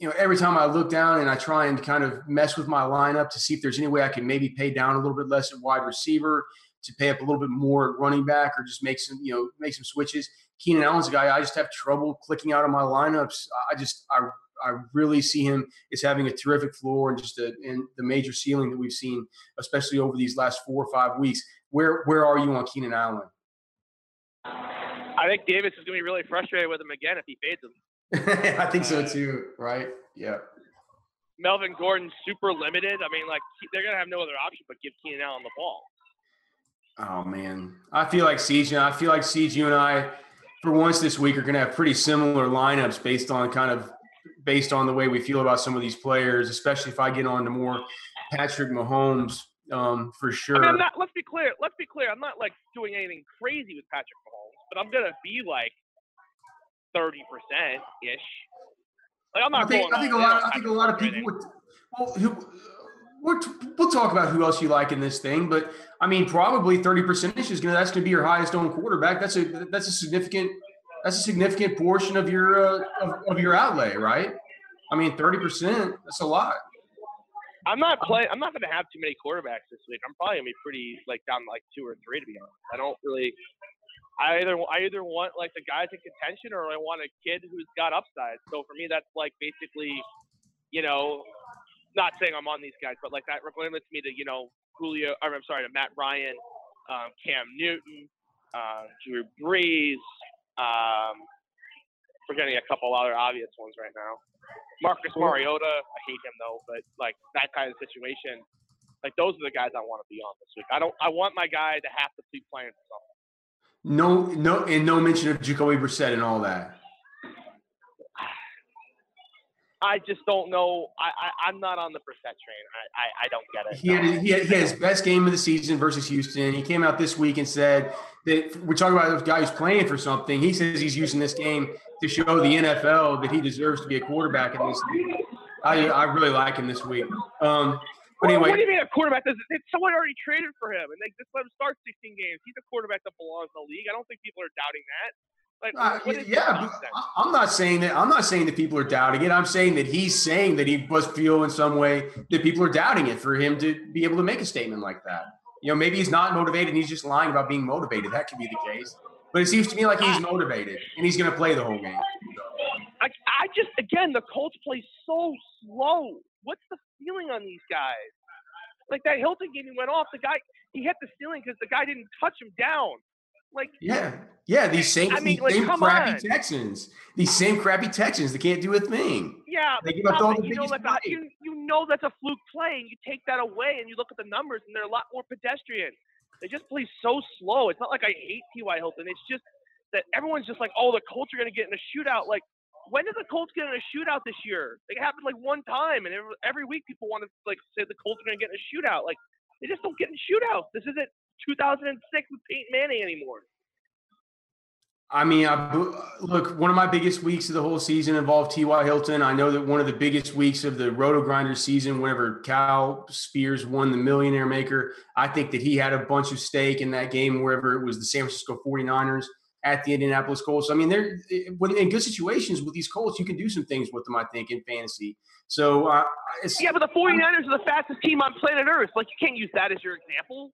you know, every time I look down and I try and kind of mess with my lineup to see if there's any way I can maybe pay down a little bit less at wide receiver to pay up a little bit more at running back or just make some, you know, make some switches. Keenan Allen's a guy I just have trouble clicking out of my lineups. I just, I I really see him as having a terrific floor and just a, and the major ceiling that we've seen, especially over these last four or five weeks. Where where are you on Keenan Allen? I think Davis is going to be really frustrated with him again if he fades him. <laughs> I think so too. Right? Yeah. Melvin Gordon super limited. I mean, like they're going to have no other option but give Keenan Allen the ball. Oh man, I feel like Siege. I feel like. You and I, for once this week, are going to have pretty similar lineups based on kind of based on the way we feel about some of these players, especially if I get on to more Patrick Mahomes um, for sure. I mean, I'm not. Let's be clear. Let's be clear. I'm not like doing anything crazy with Patrick Mahomes, but I'm going to be like thirty percent ish. Like I'm not I think, going. I think a lot. I think a lot of people would. Well, who, we're, we'll talk about who else you like in this thing, but I mean, probably thirty percent is gonna that's gonna be your highest owned quarterback. That's a that's a significant that's a significant portion of your uh, of, of your outlay, right? I mean, thirty percent that's a lot. I'm not playing. I'm not going to have too many quarterbacks this week. I'm probably going to be pretty like down like two or three to be honest. I don't really. I either I either want like the guys in contention or I want a kid who's got upside. So for me, that's like basically, you know, not saying I'm on these guys, but like that limits me to you know Julio. Or I'm sorry to Matt Ryan, um, Cam Newton, uh, Drew Brees. Um, forgetting a couple other obvious ones right now. Marcus Mariota, I hate him though, but like that kind of situation, like those are the guys I want to be on this week. I don't. I want my guy to have to be playing for something. No, no, and no mention of Jacoby Brissett and all that. I just don't know. I, I I'm not on the Brissett train. I, I, I don't get it. He had, he had he had his best game of the season versus Houston. He came out this week and said that we're talking about a guy who's playing for something. He says he's using this game to show the NFL that he deserves to be a quarterback in this league. I I really like him this week. Um, but Well, anyway, what do you mean a quarterback? Does someone already traded for him, and they just let him start 16 games? He's a quarterback that belongs in the league. I don't think people are doubting that. Like, Uh, yeah, I'm not saying that. I'm not saying that people are doubting it. I'm saying that he's saying that he must feel in some way that people are doubting it for him to be able to make a statement like that. You know, maybe he's not motivated and he's just lying about being motivated. That could be the case. But it seems to me like he's motivated and he's going to play the whole game. I, I just again the Colts play so slow. What's the feeling on these guys? Like that Hilton game, he went off. The guy he hit the ceiling because the guy didn't touch him down. Like Yeah, yeah. These same, I mean, these like, same crappy on. Texans. These same crappy Texans. They can't do a thing. yeah, They give up all the you know that's a, you, you know that's a fluke play, and you take that away, and you look at the numbers, and they're a lot more pedestrian. They just play so slow. It's not like I hate T.Y. Hilton. It's just that everyone's just like, oh, the Colts are going to get in a shootout. Like, when did the Colts get in a shootout this year? It happened like one time, and every, every week people want to like say the Colts are going to get in a shootout. Like, they just don't get in shootouts. This isn't 2006 with Peyton Manning anymore. I mean, I, look, one of my biggest weeks of the whole season involved T.Y. Hilton. I know that one of the biggest weeks of the Roto Grinder season, whenever Cal Spears won the Millionaire Maker, I think that he had a bunch of stake in that game, wherever it was the San Francisco 49ers at the Indianapolis Colts. I mean, they're when in good situations with these Colts, you can do some things with them, I think, in fantasy. So, uh, Yeah, but the 49ers are the fastest team on planet Earth. Like, you can't use that as your example.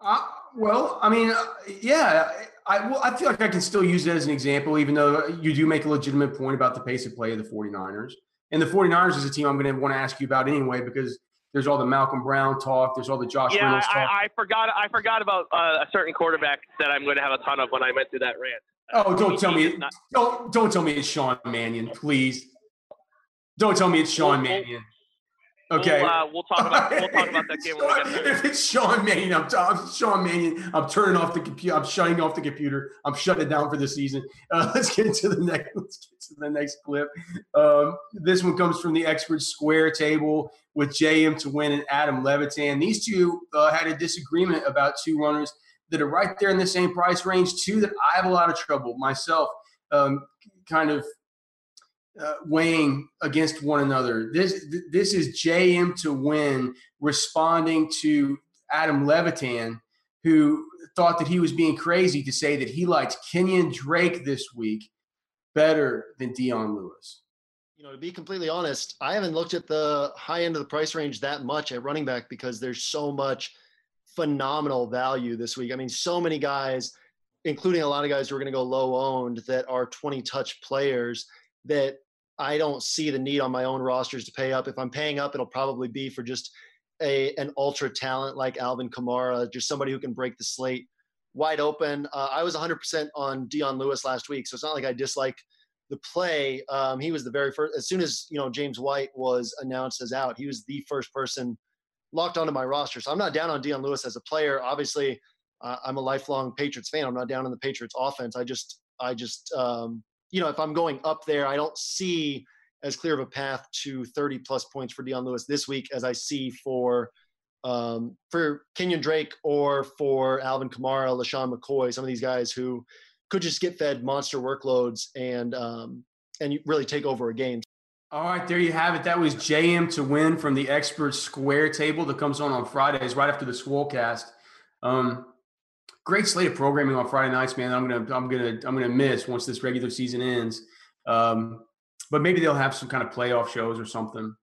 Uh, well, I mean, uh, yeah, I well, I feel like I can still use it as an example, even though you do make a legitimate point about the pace of play of the 49ers. And the 49ers is a team I'm going to want to ask you about anyway, because there's all the Malcolm Brown talk, there's all the Josh yeah, Reynolds I, talk. I forgot. I forgot about uh, a certain quarterback that I'm going to have a ton of when I went through that rant. oh, don't tell me, not- don't don't tell me it's Sean Mannion, please. Don't tell me it's Sean Mannion. Okay. We'll, uh, we'll talk about we'll talk about that game when we get <laughs> there. if it's Sean Mannion, I'm, I'm Sean Mannion. I'm turning off the computer. I'm shutting off the computer. I'm shutting it down for the season. Uh, <laughs> let's get to the next. <laughs> Let's get to the next clip. Um, this one comes from the expert square table with JMToWin and Adam Levitan. These two uh, had a disagreement about two runners that are right there in the same price range. Two that I have a lot of trouble myself, um, kind of uh, weighing against one another. This this is JMToWin responding to Adam Levitan, who thought that he was being crazy to say that he liked Kenyon Drake this week better than Dion Lewis. You know, to be completely honest, I haven't looked at the high end of the price range that much at running back because there's so much phenomenal value this week. I mean, so many guys, including a lot of guys who are going to go low owned that are 20 touch players that I don't see the need on my own rosters to pay up. If I'm paying up, it'll probably be for just a an ultra talent like Alvin Kamara, just somebody who can break the slate wide open. Uh, I was 100% on Dion Lewis last week, so it's not like I dislike the play. Um, he was the very first. As soon as you know James White was announced as out, he was the first person locked onto my roster. So I'm not down on Dion Lewis as a player. Obviously, uh, I'm a lifelong Patriots fan. I'm not down on the Patriots offense. I just, I just, um, you know, if I'm going up there, I don't see as clear of a path to 30 plus points for Dion Lewis this week as I see for um, for Kenyon Drake or for Alvin Kamara, LeSean McCoy, some of these guys who could just get fed monster workloads and um, and really take over a game. All right, there you have it. That was JMToWin from the expert square table that comes on on Fridays right after the Swolecast. Um, great slate of programming on Friday nights, man. I'm gonna I'm gonna I'm gonna miss once this regular season ends. Um, but maybe they'll have some kind of playoff shows or something.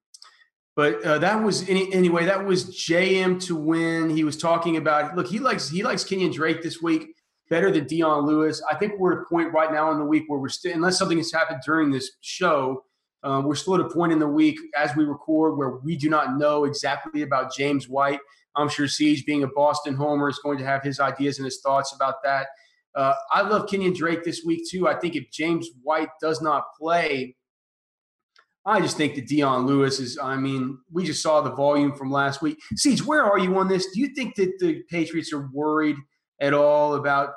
But uh, that was any, anyway. That was JMToWin. He was talking about look. He likes he likes Kenyon Drake this week better than Dion Lewis. I think we're at a point right now in the week where we're still unless something has happened during this show. Um, we're still at a point in the week as we record where we do not know exactly about James White. I'm sure Siege, being a Boston homer, is going to have his ideas and his thoughts about that. Uh, I love Kenyon Drake this week too. I think if James White does not play, I just think that Dion Lewis is. I mean, we just saw the volume from last week. Siege, where are you on this? Do you think that the Patriots are worried at all about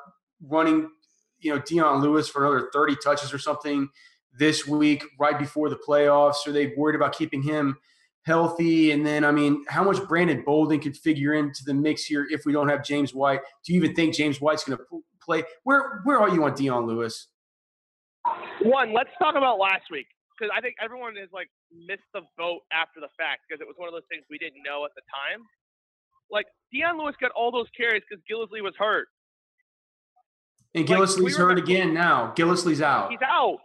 running, you know, Dion Lewis for another 30 touches or something this week, right before the playoffs? Are they worried about keeping him healthy? And then, I mean, how much Brandon Bolden could figure into the mix here if we don't have James White? Do you even think James White's going to play? Where Where are you on Dion Lewis? One, let's talk about last week because I think everyone has like missed the boat after the fact because it was one of those things we didn't know at the time. Like Dion Lewis got all those carries because Gillislee was hurt. And Like, Gillislee's we hurt again now. Gillislee's out. He's out.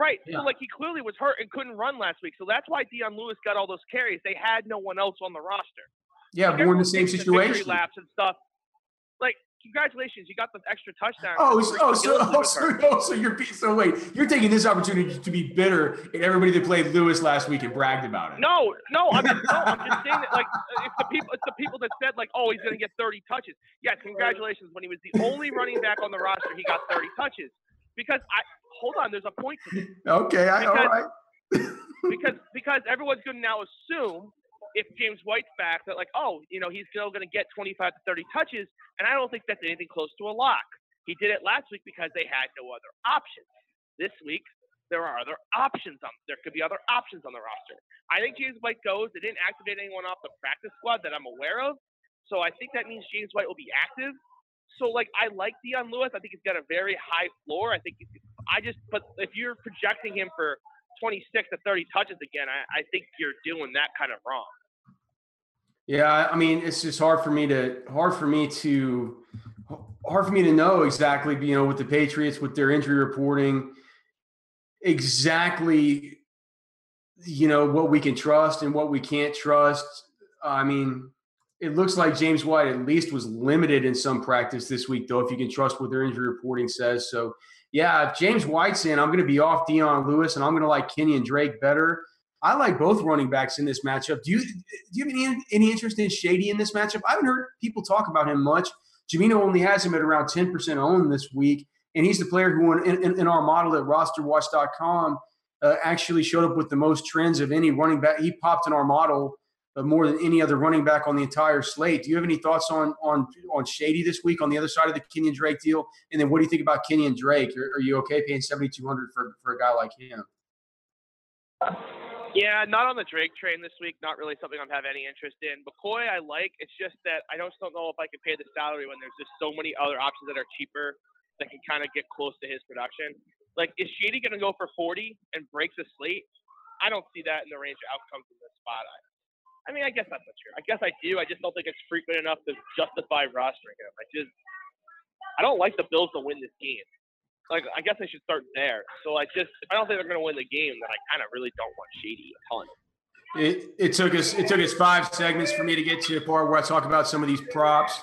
Right. Yeah. So like he clearly was hurt and couldn't run last week. So that's why Dion Lewis got all those carries. They had no one else on the roster. Yeah, Like, we're in the same situation. laps and stuff. Like, congratulations, you got the extra touchdown. Oh, so, oh, so, oh, so, <laughs> oh, so you're so wait, you're taking this opportunity to be bitter at everybody that played Lewis last week and bragged about it. No, no, I'm just, no, I'm just saying that like uh, it's the people it's the people that said like, oh, he's gonna get 30 touches. Yes, congratulations. When he was the only running back on the roster, he got 30 touches. Because I hold on, there's a point. <laughs> Okay, I, all Because- right. <laughs> <laughs> because because everyone's going to now assume if James White's back that like oh you know he's still going to get 25 to 30 touches and I don't think that's anything close to a lock. He did it last week because they had no other options. This week there are other options on there could be other options on the roster. I think James White goes. They didn't activate anyone off the practice squad that I'm aware of, so I think that means James White will be active. So like I like Dion Lewis. I think he's got a very high floor. I think I just but if you're projecting him for 26 to 30 touches again, I, I think you're doing that kind of wrong. Yeah, I mean, it's just hard for me to hard for me to hard for me to know exactly, you know, with the Patriots with their injury reporting, exactly, you know, what we can trust and what we can't trust. I mean, it looks like James White at least was limited in some practice this week, though, if you can trust what their injury reporting says. So, yeah, if James White's in, I'm going to be off Dion Lewis, and I'm going to like Kenyon Drake better. I like both running backs in this matchup. Do you do you have any any interest in Shady in this matchup? I haven't heard people talk about him much. Jamino only has him at around 10% owned this week, and he's the player who, in, in, in our model at rosterwatch.com, uh, actually showed up with the most trends of any running back. He popped in our model Uh, more than any other running back on the entire slate. Do you have any thoughts on on on Shady this week on the other side of the Kenyon Drake deal? And then what do you think about Kenyon Drake? Are, are you okay paying 7200 for for a guy like him? Yeah, not on the Drake train this week. Not really something I'm have any interest in. McCoy, I like. It's just that I just don't know if I can pay the salary when there's just so many other options that are cheaper that can kind of get close to his production. Like, is Shady going to go for 40 and breaks the slate? I don't see that in the range of outcomes in this spot. I, I mean, I guess that's not true. I guess I do. I just don't think it's frequent enough to justify rostering him. I just, I don't like the Bills to win this game. Like, I guess I should start there. So I just, if I don't think they're going to win the game, then I kind of really don't want Shady a ton. It, it took us it took us five segments for me to get to the part where I talk about some of these props.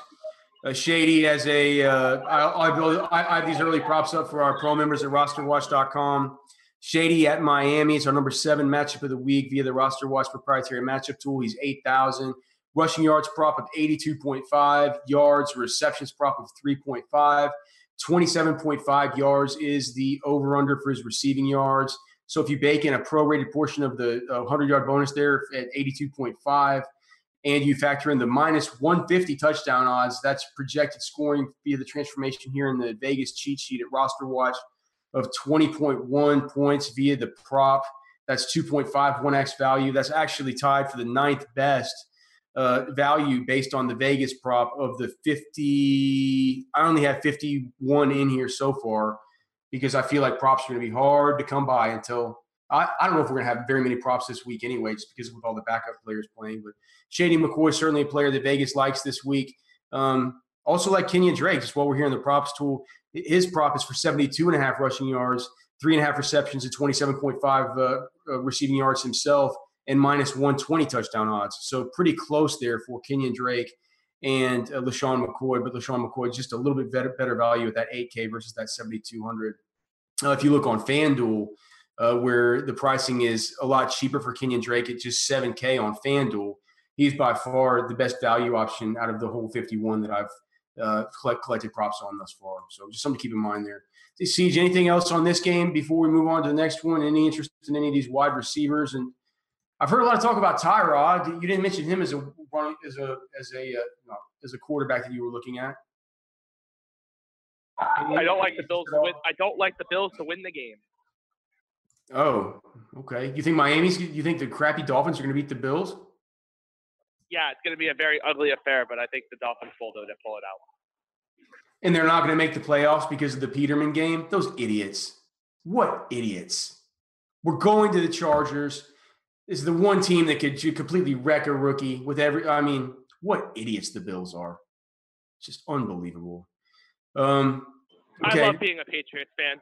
Uh, Shady as a uh, I, I, build, I, I have these early props up for our pro members at rosterwatch.com. Shady at Miami is our number seven matchup of the week via the Roster Watch proprietary matchup tool. He's eight thousand rushing yards prop of eighty two point five yards, receptions prop of three point five. 27.5 yards is the over under for his receiving yards. So if you bake in a prorated portion of the 100 yard bonus there at 82.5, and you factor in the minus 150 touchdown odds, that's projected scoring via the transformation here in the Vegas cheat sheet at Roster Watch of 20.1 points via the prop. That's 2.51x value. That's actually tied for the ninth best uh, value based on the Vegas prop of the 50. I only have 51 in here so far because I feel like props are going to be hard to come by until I, I don't know if we're going to have very many props this week anyway, just because with all the backup players playing. But Shady McCoy is certainly a player that Vegas likes this week. Um, also, like Kenyon Drake, just while we're here in the props tool, his prop is for 72 and a half rushing yards, three and a half receptions, and 27.5 uh, uh, receiving yards himself and minus 120 touchdown odds. So pretty close there for Kenyon Drake and uh, LeSean McCoy, but LeSean McCoy is just a little bit better, better value at that 8K versus that 7,200. Uh, if you look on FanDuel, uh, where the pricing is a lot cheaper for Kenyon Drake at just 7K on FanDuel, he's by far the best value option out of the whole 51 that I've uh, collect, collected props on thus far. So just something to keep in mind there. Siege, anything else on this game before we move on to the next one? Any interest in any of these wide receivers and I've heard a lot of talk about Tyrod. You didn't mention him as a as a as a uh, no, as a quarterback that you were looking at. I don't like the Bills to win. I don't like the Bills to win the game. Oh, okay. You think Miami's? You think the crappy Dolphins are going to beat the Bills? Yeah, it's going to be a very ugly affair, but I think the Dolphins pull it pull it out. And they're not going to make the playoffs because of the Peterman game. Those idiots! What idiots! We're going to the Chargers. This is the one team that could completely wreck a rookie with every. I mean, what idiots the Bills are! It's just unbelievable. Um, okay. I love being a Patriots fan.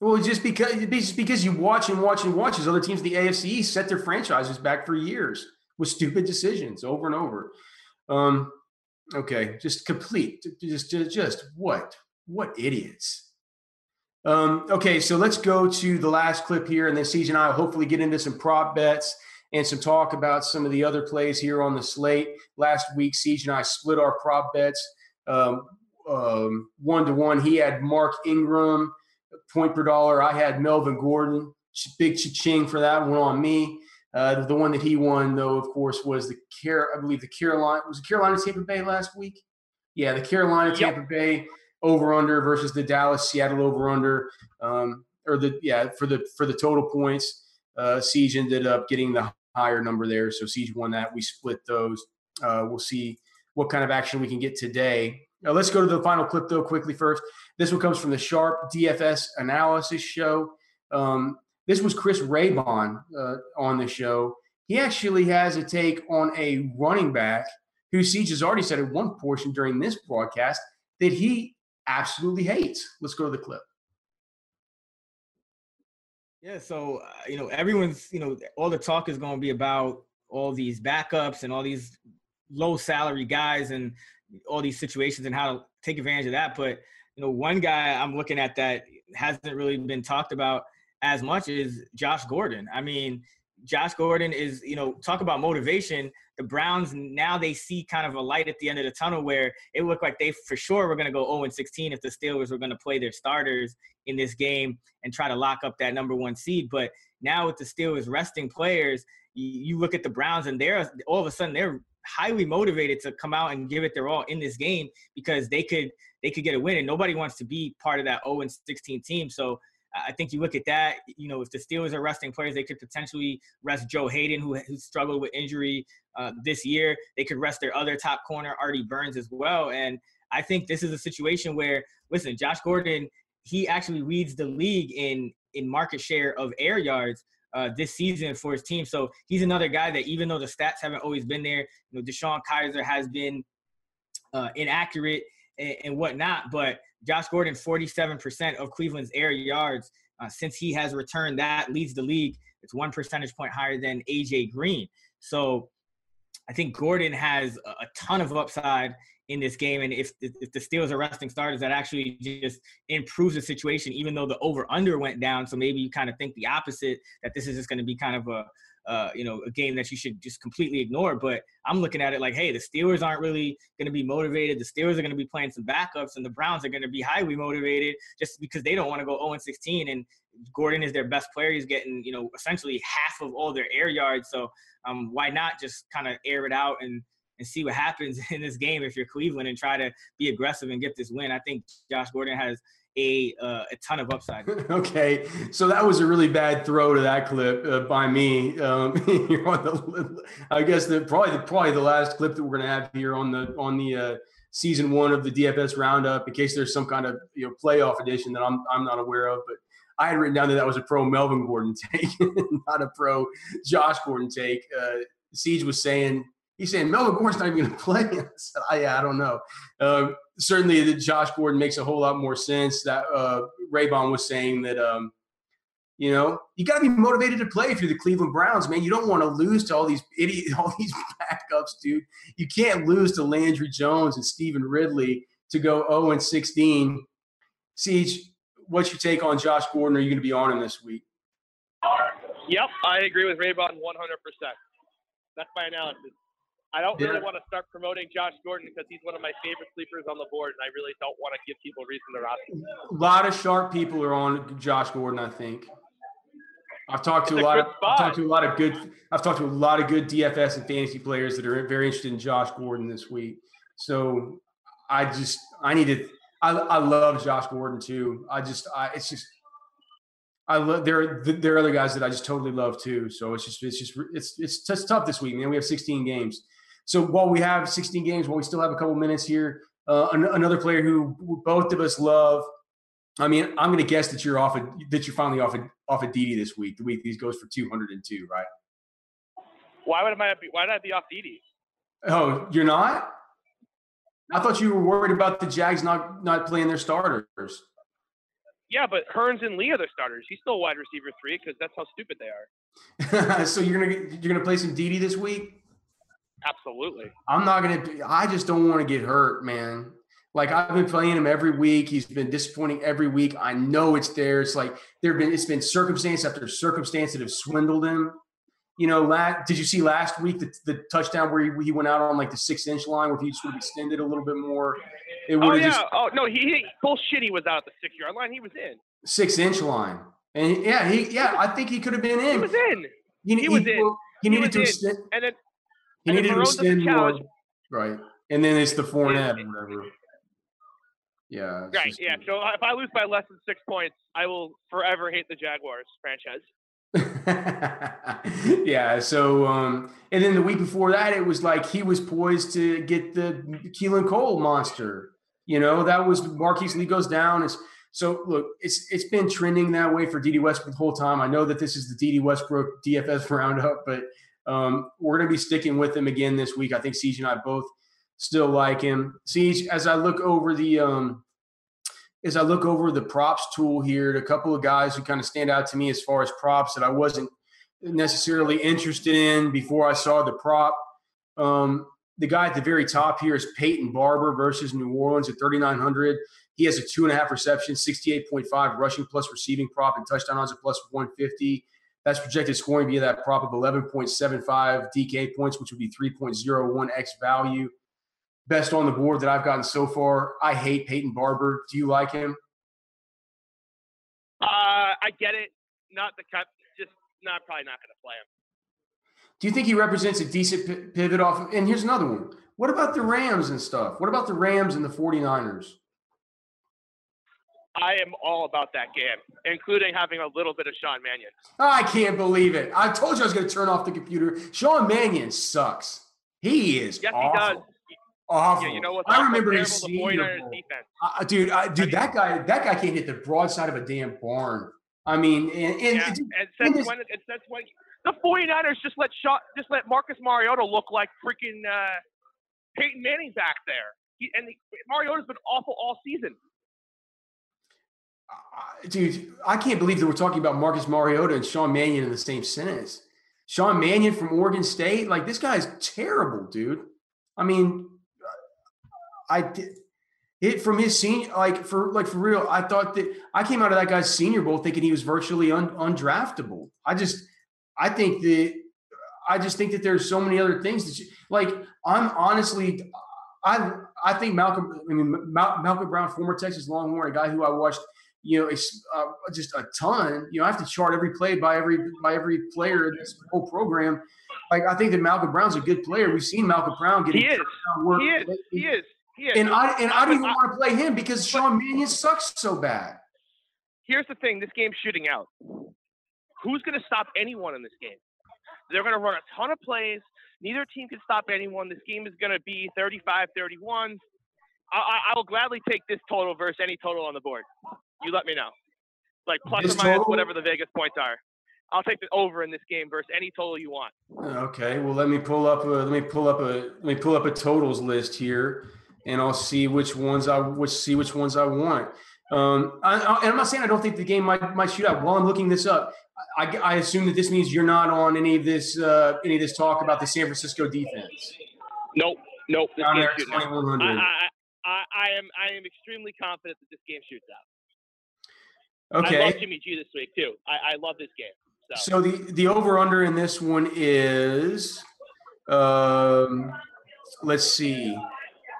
Well, just because just because you watch and watch and watch as other teams in the AFC set their franchises back for years with stupid decisions over and over. Um, okay, just complete, just just, what what idiots. Um, okay, so let's go to the last clip here, and then CJ and I will hopefully get into some prop bets and some talk about some of the other plays here on the slate. Last week, CJ and I split our prop bets one to one. He had Mark Ingram point per dollar. I had Melvin Gordon, big cha-ching for that one on me. Uh, the one that he won, though, of course, was the Car. I believe the Carolina was it Carolina Tampa Bay last week. Yeah, the Carolina Tampa yep. Bay over under versus the Dallas Seattle over under, um, or the yeah for the for the total points. Uh, Siege ended up getting the higher number there, so Siege won that. We split those. Uh, we'll see what kind of action we can get today. Now, let's go to the final clip though quickly first. This one comes from the Sharp DFS analysis show. Um, this was Chris Raybon uh, on the show. He actually has a take on a running back who Siege has already said at one portion during this broadcast that he absolutely hates. Let's go to the clip. Yeah, so uh, you know everyone's you know all the talk is going to be about all these backups and all these low salary guys and all these situations and how to take advantage of that. But you know, one guy I'm looking at that hasn't really been talked about as much is Josh Gordon. I mean, Josh Gordon is, you know, talk about motivation. The Browns now they see kind of a light at the end of the tunnel where it looked like they for sure were going to go 0 16 if the Steelers were going to play their starters in this game and try to lock up that number one seed. But now with the Steelers resting players, you, look at the Browns and they're all of a sudden they're highly motivated to come out and give it their all in this game because they could they could get a win and nobody wants to be part of that 0 and 16 team. So I think you look at that, you know, if the Steelers are resting players, they could potentially rest Joe Haden, who, who struggled with injury uh, this year. They could rest their other top corner, Artie Burns, as well. And I think this is a situation where, listen, Josh Gordon, he actually leads the league in in market share of air yards uh, this season for his team. So he's another guy that even though the stats haven't always been there, you know, DeShone Kizer has been uh, inaccurate and, and, whatnot, but Josh Gordon, 47% of Cleveland's air yards uh, since he has returned, that leads the league. It's one percentage point higher than AJ Green. So I think Gordon has a ton of upside in this game. And if, if the Steelers are resting starters, that actually just improves the situation, even though the over under went down. So maybe you kind of think the opposite that this is just going to be kind of a, uh, you know, a game that you should just completely ignore. But I'm looking at it like, hey, the Steelers aren't really going to be motivated. The Steelers are going to be playing some backups, and the Browns are going to be highly motivated just because they don't want to go 0 16. And Gordon is their best player. He's getting, you know, essentially half of all their air yards. So um, why not just kind of air it out and and see what happens <laughs> in this game if you're Cleveland and try to be aggressive and get this win. I think Josh Gordon has a uh, a ton of upside. <laughs> okay, so that was a really bad throw to that clip uh, by me. Um, <laughs> the, I guess the probably the, probably the last clip that we're gonna have here on the on the uh, season one of the DFS roundup, in case there's some kind of you know playoff edition that I'm I'm not aware of, but. I had written down that that was a pro Melvin Gordon <laughs> take, not a pro Josh Gordon take. Uh, Siege was saying he's saying Melvin Gordon's not even going to play. I said, I, yeah, I don't know. Uh, certainly, that Josh Gordon makes a whole lot more sense. That uh, Raybon was saying that, um, you know, you got to be motivated to play if you're the Cleveland Browns, man. You don't want to lose to all these idiot, <laughs> all these backups, dude. You can't lose to Landry Jones and Stevan Ridley to go 0 and 16. Siege, what's your take on Josh Gordon? Are you going to be on him this week? Yep, I agree with Raybon 100%. That's my analysis. I don't really want to start promoting Josh Gordon because he's one of my favorite sleepers on the board, and I really don't want to give people reason to roster. A lot of sharp people are on Josh Gordon. I think. I've talked to a, a lot of I've talked to a lot of good I've talked to a lot of good DFS and fantasy players that are very interested in Josh Gordon this week. So I just I need to I, I love Josh Gordon too. I just I it's just I love there. There are other guys that I just totally love too. So it's just it's just it's it's just tough this week, man. We have 16 games. So while we have 16 games, while we still have a couple minutes here, uh, an- another player who both of us love. I mean, I'm going to guess that you're off of, that you're finally off of, off of Dede this week. The week these goes for 202, right? Why would I be? Why did I be off Dede? Oh, you're not? I thought you were worried about the Jags not not playing their starters. Yeah, but Hurns and Lee are their starters. He's still wide receiver three because that's how stupid they are. <laughs> so you're gonna you're gonna play some Dede this week? Absolutely. I'm not gonna. I just don't want to get hurt, man. Like I've been playing him every week. He's been disappointing every week. I know it's there. It's like there've been it's been circumstance after circumstance that have swindled him. You know, last, did you see last week the, the touchdown where he, he went out on like the six inch line where he just would have extended a little bit more? It Oh would yeah. have just Oh no. He, he bullshit. He was out at the six yard line. He was in. six inch line. And yeah, he yeah, I think he could have been in. He was in. He, He was in. well, He needed to extend. And then He and needed to extend more. Right. And then it's the four Fournette or whatever. Yeah. Right. just- Yeah. So if I lose by less than six points, I will forever hate the Jaguars franchise. <laughs> yeah. So, um, and then the week before that, it was like he was poised to get the Keelan Cole monster. You know, that was Marquise Lee goes down. It's so look, it's it's been trending that way for Dede Westbrook the whole time. I know that this is the Dede Westbrook DFS <laughs> roundup, but um, we're going to be sticking with him again this week. I think Siege and I both still like him. Siege, as I look over the um, as I look over the props tool here, a couple of guys who kind of stand out to me as far as props that I wasn't necessarily interested in before I saw the prop. Um, the guy at the very top here is Peyton Barber versus New Orleans at 3,900. He has a two and a half reception, 68.5 rushing plus receiving prop, and touchdown odds of plus 150. That's projected scoring via that prop of 11.75 DK points, which would be 3.01x value. Best on the board that I've gotten so far. I hate Peyton Barber. Do you like him? Uh, I get it. Not the cut. Just not probably not going to play him. Do you think he represents a decent pi- pivot off? Of, and here's another one. What about the Rams and stuff? What about the Rams and the 49ers? I am all about that game, including having a little bit of Sean Mannion. I can't believe it. I told you I was going to turn off the computer. Sean Mannion sucks. He is Yes, awful. he does. Awful. Yeah, you know what's I remember his? Senior 49ers bowl. defense. Uh, dude, I, dude, that guy, that guy can't hit the broadside of a damn barn. I mean, and, and yeah, dude, and in since this- when? And since when? The 49ers just let Sean, just let Marcus Mariota look like freaking uh, Peyton Manning back there. He, and the, Mariota's been awful all season. Dude, I can't believe that we're talking about Marcus Mariota and Sean Mannion in the same sentence. Sean Mannion from Oregon State, like this guy's terrible, dude. I mean, I did it from his senior, like for like for real. I thought that I came out of that guy's Senior Bowl thinking he was virtually un, undraftable. I just, I think that I just think that there's so many other things that you like. I'm honestly, I I think Malcolm. I mean Mal, Malcolm Brown, former Texas Longhorn, a guy who I watched, you know, it's, uh, just a ton. You know, I have to chart every play by every by every player in this whole program. Like I think that Malcolm Brown's a good player. We've seen Malcolm Brown get He is. work He is. He is. He is. and I and I don't even want to play him because Sean Mannion sucks so bad. Here's the thing: this game's shooting out. Who's going to stop anyone in this game? They're going to run a ton of plays. Neither team can stop anyone. This game is going to be 35-31. I, I, I will gladly take this total versus any total on the board. You let me know. Like plus This or minus total? whatever the Vegas points are. I'll take the over in this game versus any total you want. Okay, well let me pull up a let me pull up a let me pull up a totals list here, and I'll see which ones I which see which ones I want. Um, I, I, and I'm not saying I don't think the game might might shoot out. While I'm looking this up, I, I assume that this means you're not on any of this uh, any of this talk about the San Francisco defense. Nope, nope. This Down game's there out. 2100. I, I, I, I am I am extremely confident that this game shoots out. Okay. I love Jimmy G this week too. I, I love this game. So, So the the over under in this one is um let's see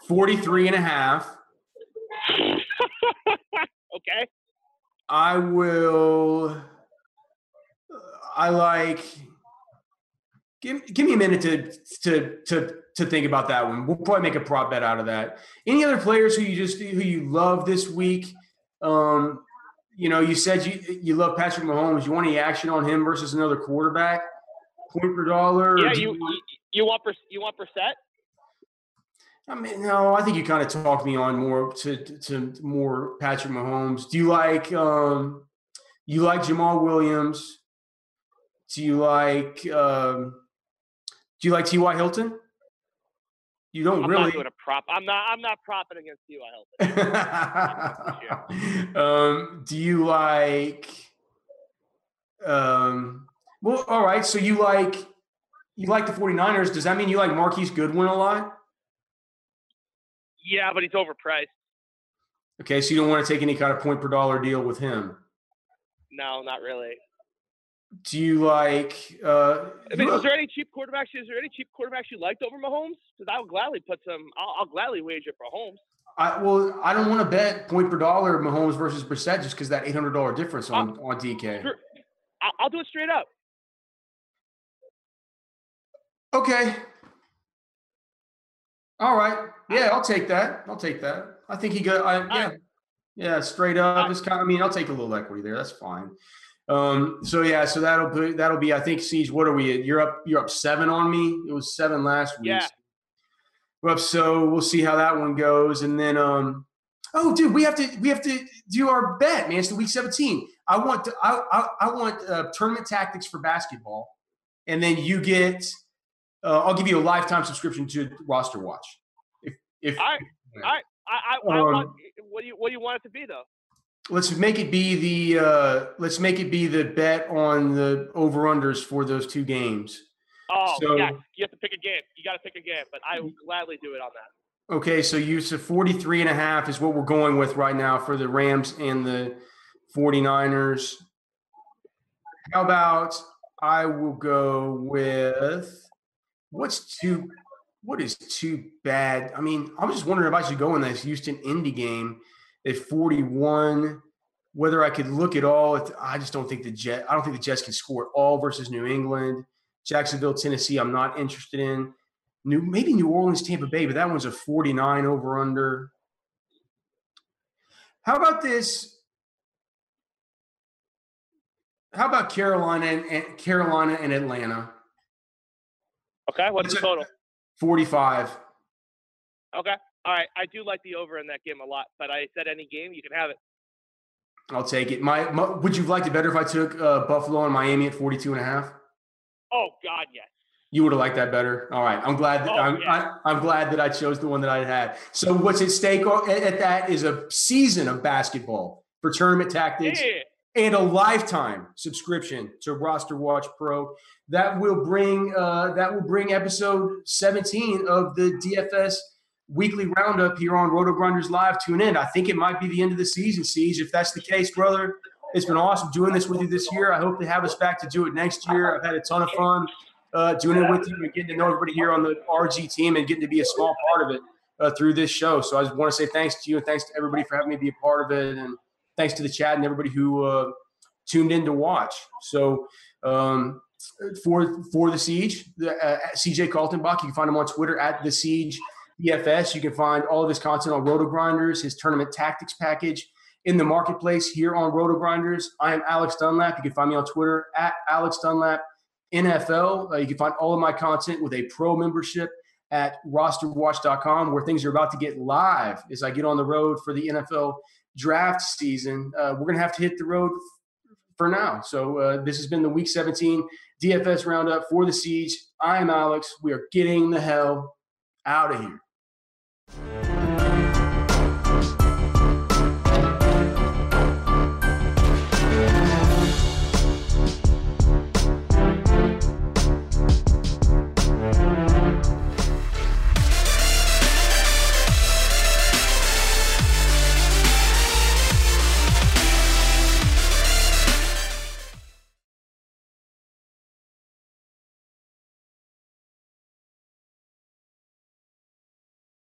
43 and a half. <laughs> okay. I will I like give give me a minute to to to to think about that one. We'll probably make a prop bet out of that. Any other players who you just who you love this week? Um you know, you said you you love Patrick Mahomes. You want any action on him versus another quarterback? Point per dollar? Yeah, you you, you want you want Brissett? I mean, no, I think you kind of talked me on more to, to, to more Patrick Mahomes. Do you like um, you like Jamaal Williams? Do you like um, do you like T.Y. Hilton? You don't I'm really. not doing a prop. I'm not. I'm not propping against T.Y. Hilton. <laughs> um, do you like? Um, well, all right. So you like you like the 49ers. Does that mean you like Marquise Goodwin a lot? yeah, but he's overpriced. Okay, so you don't want to take any kind of point per dollar deal with him. No, not really. Do you like? Uh, I mean, is there any cheap quarterbacks? Is there any cheap quarterbacks you liked over Mahomes? Because I would gladly put some. I'll, I'll gladly wager for Mahomes. I, well, I don't want to bet point per dollar Mahomes versus Brissett just because that eight hundred dollar difference on on DK. I'll, I'll do it straight up. Okay. All right. Yeah, I'll take that. I'll take that. I think he got. I, yeah. Yeah, straight up. It's kind of, I mean, I'll take a little equity there. That's fine. Um, so yeah, so that'll be that'll be. I think Siege. What are we? At? You're up. You're up seven on me. It was seven last week. Yeah. We're up. So we'll see how that one goes, and then um. Oh, dude, we have to we have to do our bet, man. It's the week 17. I want to, I I, I want uh, tournament tactics for basketball, and then you get. Uh, I'll give you a lifetime subscription to Roster Watch. If if I I I, I, Um, want. What do you What do you want it to be though? Let's make it be the uh, let's make it be the bet on the over unders for those two games. Oh, So- yeah. You have to pick a game. You got to pick a game, but I will gladly do it on that. Okay, so you said 43 and a half is what we're going with right now for the Rams and the 49ers. How about I will go with what's too what is too bad? I mean, I was just wondering if I should go in this Houston Indy game at 41. Whether I could look at all, at- I just don't think the Jet. I don't think the Jets can score at all versus New England, Jacksonville, Tennessee. I'm not interested in. New maybe New Orleans, Tampa Bay, but that one's a 49 over under. How about this? How about Carolina and, and Carolina and Atlanta? Okay. What's the total? 45. Okay. All right. I do like the over in that game a lot, but I said any game you can have it. I'll take it. My, my would you have liked it better if I took uh, Buffalo and Miami at 42 and a half? Oh God, yes. You would have liked that better. All right, I'm glad. That, Oh, I'm, yeah. I, am glad that I chose the one that I had. So what's at stake at, at that is a season of basketball for tournament tactics Yeah. and a lifetime subscription to Roster Watch Pro. That will bring uh, that will bring episode 17 of the DFS weekly roundup here on Roto Grinders Live to an end. I think it might be the end of the season, Siege. If that's the case, brother, it's been awesome doing this with you this year. I hope to have us back to do it next year. I've had a ton of fun uh, doing it with you and getting to know everybody here on the RG team and getting to be a small part of it uh, through this show. So I just want to say thanks to you and thanks to everybody for having me be a part of it. And thanks to the chat and everybody who uh, tuned in to watch. So um, for for the Siege, the, uh, CJ Kaltenbach, you can find him on Twitter at the Siege EFS. You can find all of his content on Roto Grinders, his tournament tactics package in the marketplace here on Roto Grinders. I am Alex Dunlap. You can find me on Twitter at Alex Dunlap NFL. Uh, you can find all of my content with a pro membership at rosterwatch.com where things are about to get live as I get on the road for the NFL draft season. Uh, we're going to have to hit the road for now. So uh, this has been the Week 17 DFS Roundup for the Siege. I am Alex. We are getting the hell out of here. Thank you